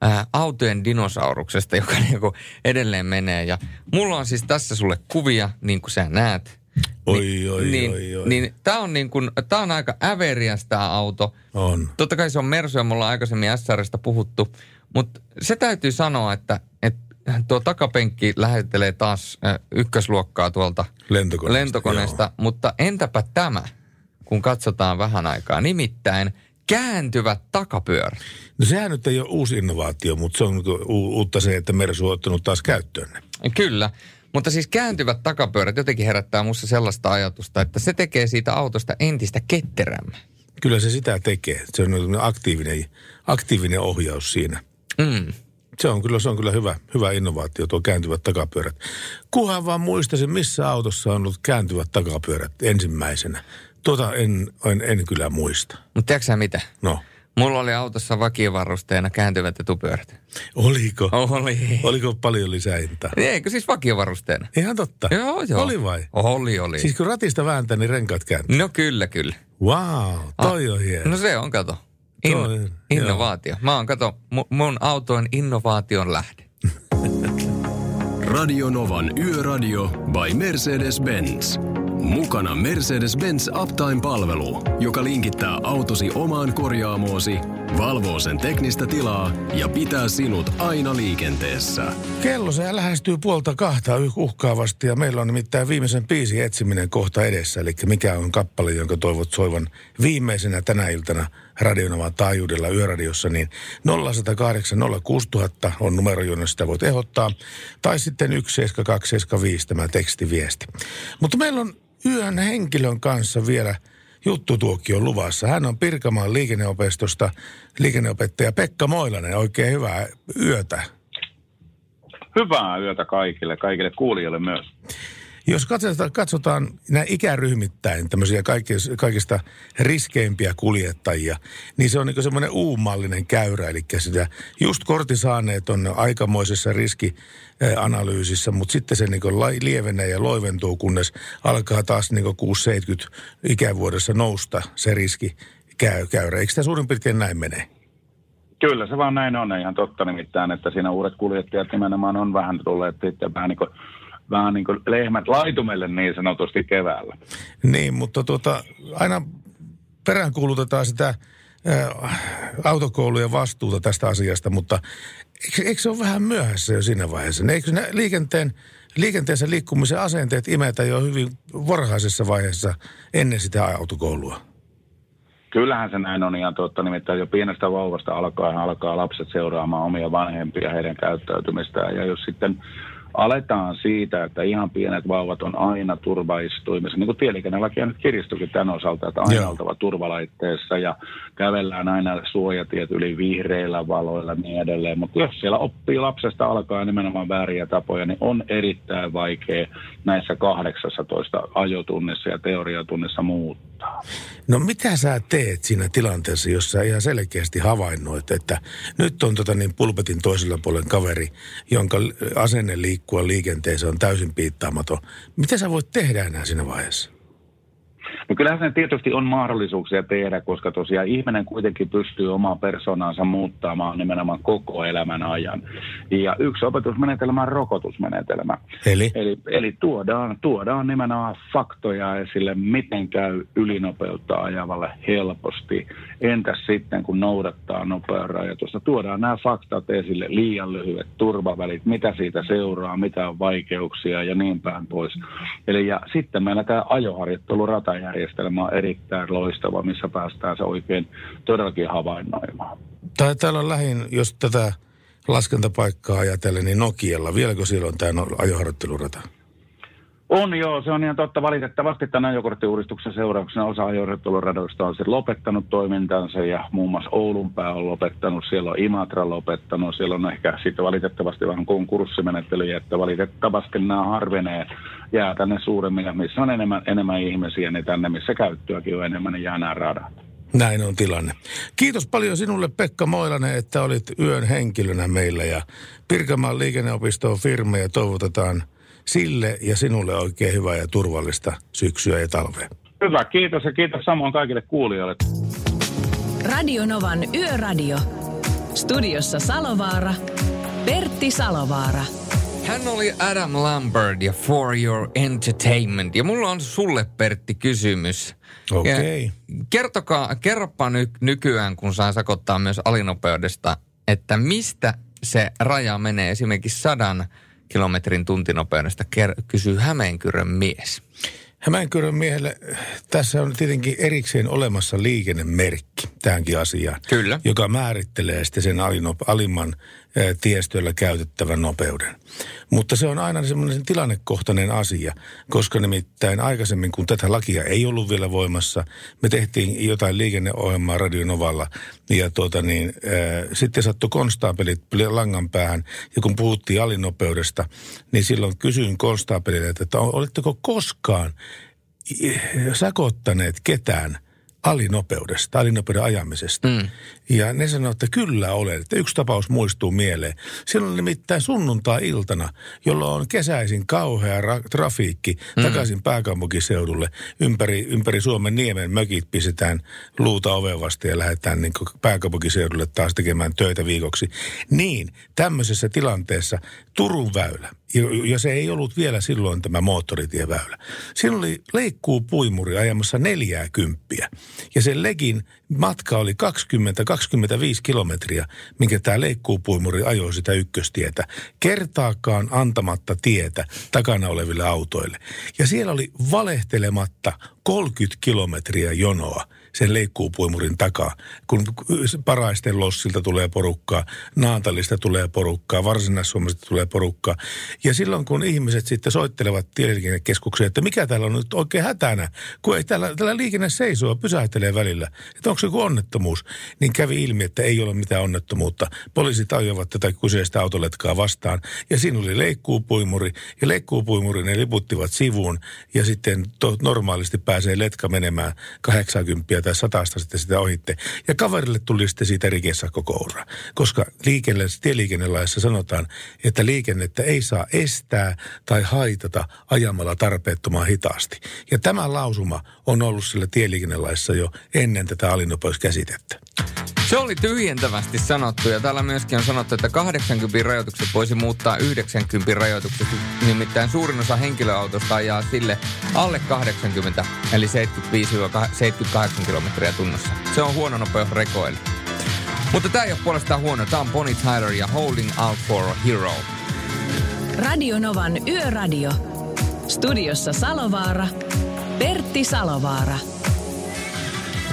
ää, autojen dinosauruksesta, joka niinku edelleen menee. Ja mulla on siis tässä sulle kuvia, niin kuin sä näet. Oi, oi, niin, oi, oi. Niin, tää on, niin kuin, tää on aika äveriäs tää auto. On. Totta kai se on Mersu ja me ollaan aikaisemmin SRstä puhuttu. Mutta se täytyy sanoa, että, että tuo takapenkki lähettelee taas äh, ykkösluokkaa tuolta Lentokoneesta, lentokoneesta. joo. Mutta entäpä tämä, kun katsotaan vähän aikaa. Nimittäin kääntyvät takapyörät. No sehän nyt ei ole uusi innovaatio, mutta se on niinku uutta se, että Mersu on ottanut taas käyttöön. Kyllä, mutta siis kääntyvät takapyörät jotenkin herättää musta sellaista ajatusta, että se tekee siitä autosta entistä ketterämmän. Kyllä se sitä tekee. Se on niinku aktiivinen, aktiivinen ohjaus siinä. Mm. Se on kyllä, se on kyllä hyvä, hyvä innovaatio, tuo kääntyvät takapyörät. Kuhan vaan muistaisin, missä autossa on ollut kääntyvät takapyörät ensimmäisenä. Tuota en, en, en kyllä muista. Mutta tiedätkö mitä? No, Mulla oli autossa vakiovarusteena kääntyvät etupyörät. oliko? Oli. Oliko paljon lisäintä? Eikö siis vakiovarusteena? Ihan totta. Joo, joo. Oli vai? Oli, oli. Siis kun ratista vääntää, niin renkaat kääntyy. No kyllä, kyllä. Wow, toi on hieno. No se on, kato. In, Toi on, innovaatio. Mä oon, kato, mu- mun auto on innovaation lähde. Radio Novan Yöradio by Mercedes-Benz. Mukana Mercedes-Benz Uptime-palvelu, joka linkittää autosi omaan korjaamoosi, valvoo sen teknistä tilaa ja pitää sinut aina liikenteessä. Kello se lähestyy puolta kahta uhkaavasti ja meillä on nimittäin viimeisen biisin etsiminen kohta edessä. Eli mikä on kappale, jonka toivot soivan viimeisenä tänä iltana Radionovan taajuudella yöradiossa, niin 0108 06000 on numero, jonne sitä voit ehdottaa. Tai sitten 17275 tämä tekstiviesti. Mutta meillä on yön henkilön kanssa vielä juttutuokio luvassa. Hän on Pirkanmaan liikenneopistosta liikenneopettaja Pekka Moilanen. Oikein hyvää yötä. Hyvää yötä kaikille, kaikille kuulijoille myös. Jos katsotaan, katsotaan nämä ikäryhmittäin tämmöisiä kaikista, kaikista riskeimpiä kuljettajia, niin se on niin semmoinen uumallinen käyrä. Eli sitä just kortti saaneet on aikamoisessa riskianalyysissä, mutta sitten se niin lievenee ja loiventuu, kunnes alkaa taas niin 6-70 ikävuodessa nousta se riski käy, käyrä. Eikö sitä suurin piirtein näin mene? Kyllä se vaan näin on, ihan totta nimittäin, että siinä uudet kuljettajat nimenomaan on vähän tulleet sitten vähän niin kuin, vähän niin kuin lehmät laitumelle niin sanotusti keväällä. Niin, mutta tuota, aina peräänkuulutetaan sitä äh, autokoulujen vastuuta tästä asiasta, mutta eikö, eikö se ole vähän myöhässä jo siinä vaiheessa? Eikö ne liikenteen, liikenteessä liikkumisen asenteet imetä jo hyvin varhaisessa vaiheessa ennen sitä autokoulua? Kyllähän se näin on ihan totta, nimittäin jo pienestä vauvasta alkaen alkaa lapset seuraamaan omia vanhempia heidän käyttäytymistään. Ja jos sitten aletaan siitä, että ihan pienet vauvat on aina turvaistuimissa, niin kuin tieliikennelaki nyt kiristykin tämän osalta, että aina Joo. oltava turvalaitteessa ja kävellään aina suojatiet yli vihreillä valoilla ja niin edelleen. Mutta jos siellä oppii lapsesta alkaa nimenomaan vääriä tapoja, niin on erittäin vaikea näissä 18 ajotunnissa ja teoriatunnissa muuttaa. No mitä sä teet siinä tilanteessa, jos sä ihan selkeästi havainnoit, että nyt on tota niin pulpetin toisella puolen kaveri, jonka asenne liikkua liikenteessä on täysin piittaamaton. Mitä sä voit tehdä enää siinä vaiheessa? Ja kyllähän se tietysti on mahdollisuuksia tehdä, koska tosiaan ihminen kuitenkin pystyy omaa persoonansa muuttamaan nimenomaan koko elämän ajan. Ja yksi opetusmenetelmä on rokotusmenetelmä. Eli? Eli, eli tuodaan, tuodaan nimenomaan faktoja esille, miten käy ylinopeutta ajavalle helposti. Entäs sitten, kun noudattaa nopeusrajoitusta, tuodaan nämä faktat esille, liian lyhyet turvavälit, mitä siitä seuraa, mitä on vaikeuksia ja niin päin pois. Eli ja sitten meillä tämä ajoharjoitteluratajärjestelmä on erittäin loistava, missä päästään se oikein todellakin havainnoimaan. Tai täällä on lähin, jos tätä laskentapaikkaa ajatellen, niin Nokialla. Vieläkö siellä on tämä no- ajoharjoittelurata? On joo, se on ihan totta. Valitettavasti tämän ajokorttiuudistuksen seurauksena osa ajoharjoitteluradoista on sitten lopettanut toimintansa ja muun muassa Oulun pää on lopettanut, siellä on Imatra lopettanut, siellä on ehkä sitten valitettavasti vähän konkurssimenettelyjä, että valitettavasti nämä harvenee, jää tänne suuremmin ja missä on enemmän, enemmän ihmisiä, niin tänne missä käyttöäkin on enemmän, niin jää nämä radat. Näin on tilanne. Kiitos paljon sinulle Pekka Moilanen, että olit yön henkilönä meillä ja Pirkanmaan liikenneopisto on firma ja toivotetaan sille ja sinulle oikein hyvää ja turvallista syksyä ja talvea. Hyvä, kiitos ja kiitos samoin kaikille kuulijoille. Radio Novan Yöradio. Studiossa Salovaara. Pertti Salovaara. Hän oli Adam Lambert ja For Your Entertainment. Ja mulla on sulle, Pertti, kysymys. Okei. Ja Kertokaa, kerropa ny, nykyään, kun saa sakottaa myös alinopeudesta, että mistä se raja menee esimerkiksi sadan kilometrin tuntinopeudesta, ker- kysyy Hämeenkyrön mies. Hämeenkyrön miehelle tässä on tietenkin erikseen olemassa liikennemerkki tähänkin asiaan. Kyllä. Joka määrittelee sitten sen alinop- alimman tiestöllä käytettävän nopeuden. Mutta se on aina semmoinen tilannekohtainen asia, koska nimittäin aikaisemmin, kun tätä lakia ei ollut vielä voimassa, me tehtiin jotain liikenneohjelmaa Radionovalla ja tuota niin, ää, sitten sattui konstaapelit langan päähän ja kun puhuttiin alinopeudesta, niin silloin kysyin konstaapelille, että olitteko koskaan sakottaneet ketään alinopeudesta, alinopeuden ajamisesta. Mm. Ja ne sanoivat, että kyllä olen. Että yksi tapaus muistuu mieleen. Silloin nimittäin sunnuntai-iltana, jolloin on kesäisin kauhea ra- trafiikki mm. takaisin pääkaupunkiseudulle. Ympäri, ympäri Suomen niemen mökit pistetään luuta oven vasta ja lähdetään niin pääkaupunkiseudulle taas tekemään töitä viikoksi. Niin, tämmöisessä tilanteessa Turun väylä, ja, ja se ei ollut vielä silloin tämä moottoritieväylä. Siinä oli leikkuu puimuri ajamassa neljää kymppiä. Ja sen legin matka oli 20-25 kilometriä, minkä tämä leikkuupuimuri ajoi sitä ykköstietä. Kertaakaan antamatta tietä takana oleville autoille. Ja siellä oli valehtelematta 30 kilometriä jonoa sen leikkuupuimurin takaa. Kun paraisten lossilta tulee porukkaa, Naantalista tulee porukkaa, Varsinais-Suomesta tulee porukkaa. Ja silloin kun ihmiset sitten soittelevat tieliikennekeskukseen, että mikä täällä on nyt oikein hätänä, kun ei täällä, täällä liikenne seisoo, pysähtelee välillä, että onko se joku onnettomuus, niin kävi ilmi, että ei ole mitään onnettomuutta. Poliisit ajoivat tätä kyseistä autoletkaa vastaan ja siinä oli leikkuupuimuri ja leikkuupuimuri ne liputtivat sivuun ja sitten to, normaalisti pääsee letka menemään 80 tai 100 sitten sitä ohitte. Ja kaverille tuli sitten siitä rikesakkokoura, koska liikenne, tieliikennelaissa sanotaan, että liikennettä ei saa estää tai haitata ajamalla tarpeettoman hitaasti. Ja tämä lausuma on ollut sillä tieliikennelaissa jo ennen tätä alinopeuskäsitettä. Se oli tyhjentävästi sanottu ja täällä myöskin on sanottu, että 80 rajoitukset voisi muuttaa 90 rajoitukset. Nimittäin suurin osa henkilöautosta ajaa sille alle 80, eli 75-78 kilometriä tunnissa. Se on huono nopeus rekoille. Mutta tämä ei ole puolestaan huono. Tämä on Bonnie Tyler ja Holding Out for a Hero. Radio Novan Yöradio. Studiossa Salovaara. Pertti Salovaara.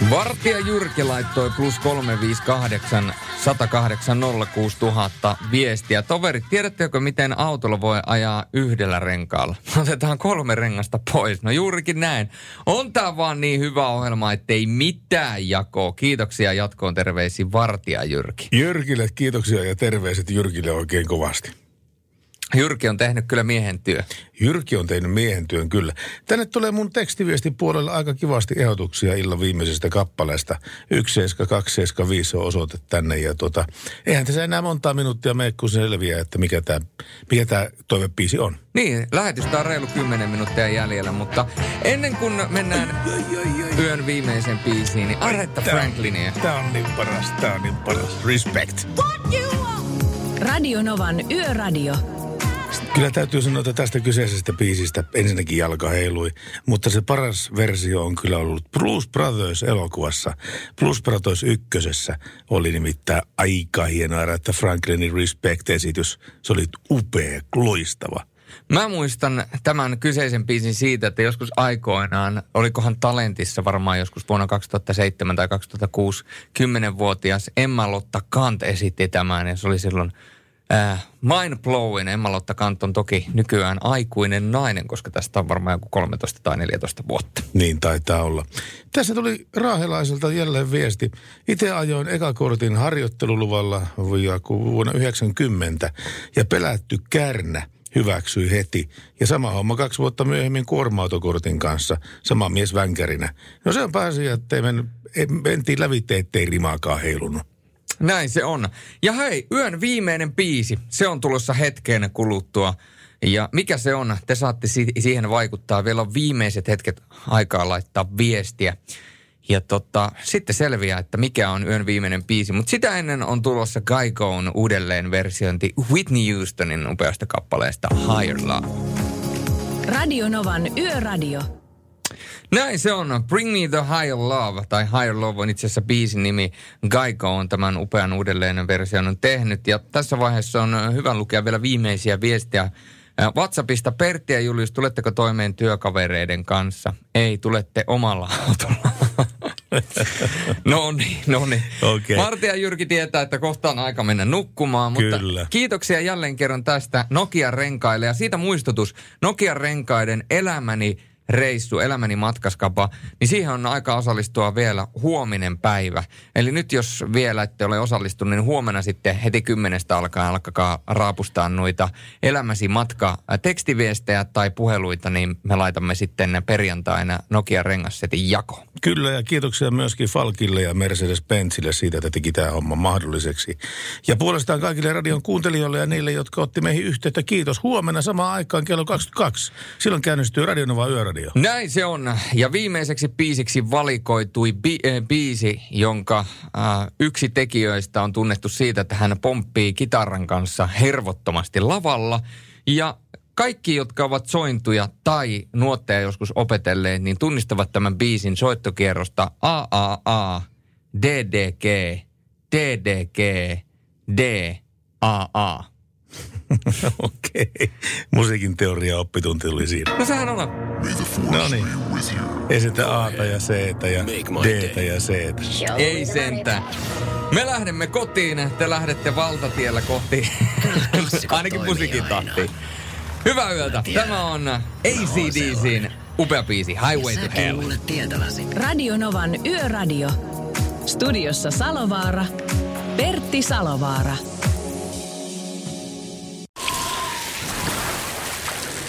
Vartija Jyrki laittoi plus 358 108 06 000 viestiä. Toverit, tiedättekö miten autolla voi ajaa yhdellä renkaalla? Otetaan kolme rengasta pois. No juurikin näin. On tää vaan niin hyvä ohjelma, ettei mitään jakoa. Kiitoksia jatkoon terveisiin Vartija Jyrki. Jyrkille kiitoksia ja terveiset Jyrkille oikein kovasti. Jyrki on tehnyt kyllä miehen työ. Jyrki on tehnyt miehen työn kyllä. Tänne tulee mun tekstiviestin puolella aika kivasti ehdotuksia illan viimeisestä kappaleesta. 17275 on osoite tänne ja tota, eihän tässä enää montaa minuuttia mene, kun selviää, että mikä tämä mikä tää toivepiisi on. Niin, lähetystä on reilu 10 minuuttia jäljellä, mutta ennen kuin mennään yön viimeisen biisiin, niin Aretha Franklinia. Tää on niin paras, tää on niin paras. Respect. Radio Novan Yöradio. Kyllä täytyy sanoa, että tästä kyseisestä biisistä ensinnäkin jalka heilui, mutta se paras versio on kyllä ollut Blues Brothers elokuvassa. Blues Brothers ykkösessä oli nimittäin aika hienoa, että Franklinin Respect-esitys, se oli upea, loistava. Mä muistan tämän kyseisen biisin siitä, että joskus aikoinaan, olikohan talentissa varmaan joskus vuonna 2007 tai 2006, 10-vuotias Emma-Lotta Kant esitti tämän ja se oli silloin äh, mind blowing. Emma-Lotta Kant on toki nykyään aikuinen nainen, koska tästä on varmaan joku 13 tai 14 vuotta. Niin taitaa olla. Tässä tuli Raahelaiselta jälleen viesti. Itse ajoin ekakortin harjoitteluluvalla vuonna 90 ja pelätty kärnä hyväksyi heti. Ja sama homma kaksi vuotta myöhemmin kuorma-autokortin kanssa, sama mies vänkärinä. No se on pääsi, että mentiin lävitse, ettei rimaakaan heilunut. Näin se on. Ja hei, yön viimeinen biisi, se on tulossa hetkeen kuluttua. Ja mikä se on? Te saatte si- siihen vaikuttaa. Vielä on viimeiset hetket aikaa laittaa viestiä. Ja tota, sitten selviää, että mikä on yön viimeinen biisi. Mutta sitä ennen on tulossa Geicoon uudelleen versiointi Whitney Houstonin upeasta kappaleesta Higher Love. Radio Novan Yöradio. Näin se on. Bring Me the Higher Love, tai Higher Love on itse asiassa biisin nimi. Geico on tämän upean uudelleen version on tehnyt. Ja tässä vaiheessa on hyvä lukea vielä viimeisiä viestiä. Äh, WhatsAppista Pertti ja Julius, tuletteko toimeen työkavereiden kanssa? Ei, tulette omalla autolla. no niin, no niin. Okei. Martti ja Jyrki tietää, että kohta on aika mennä nukkumaan, mutta Kyllä. kiitoksia jälleen kerran tästä Nokian renkaille. Ja siitä muistutus, Nokian renkaiden elämäni reissu, elämäni matkaskapa, niin siihen on aika osallistua vielä huominen päivä. Eli nyt jos vielä ette ole osallistunut, niin huomenna sitten heti kymmenestä alkaen alkakaa raapustaa noita elämäsi matka ää, tekstiviestejä tai puheluita, niin me laitamme sitten perjantaina Nokia rengassetin jako. Kyllä ja kiitoksia myöskin Falkille ja Mercedes-Benzille siitä, että teki tämä homma mahdolliseksi. Ja puolestaan kaikille radion kuuntelijoille ja niille, jotka otti meihin yhteyttä, kiitos. Huomenna samaan aikaan kello 22. Silloin käynnistyy Radionova Yöradio. Näin se on. Ja viimeiseksi biisiksi valikoitui bi- äh, biisi, jonka äh, yksi tekijöistä on tunnettu siitä, että hän pomppii kitaran kanssa hervottomasti lavalla. Ja kaikki, jotka ovat sointuja tai nuotteja joskus opetelleet, niin tunnistavat tämän biisin soittokierrosta AAA, DDG, TDG, DAA. Okei. Musiikin teoria oppitunti oli siinä. No sehän on. No niin. Esitä Aata ja Ctä ja Dtä ja Ctä. Ei sentään. Me lähdemme kotiin, te lähdette valtatiellä kohti ainakin musiikin tahtiin. Hyvää yötä. Tämä on ACDCin upea biisi Highway to Hell. Radio Novan Yöradio. Studiossa Salovaara. Pertti Salovaara.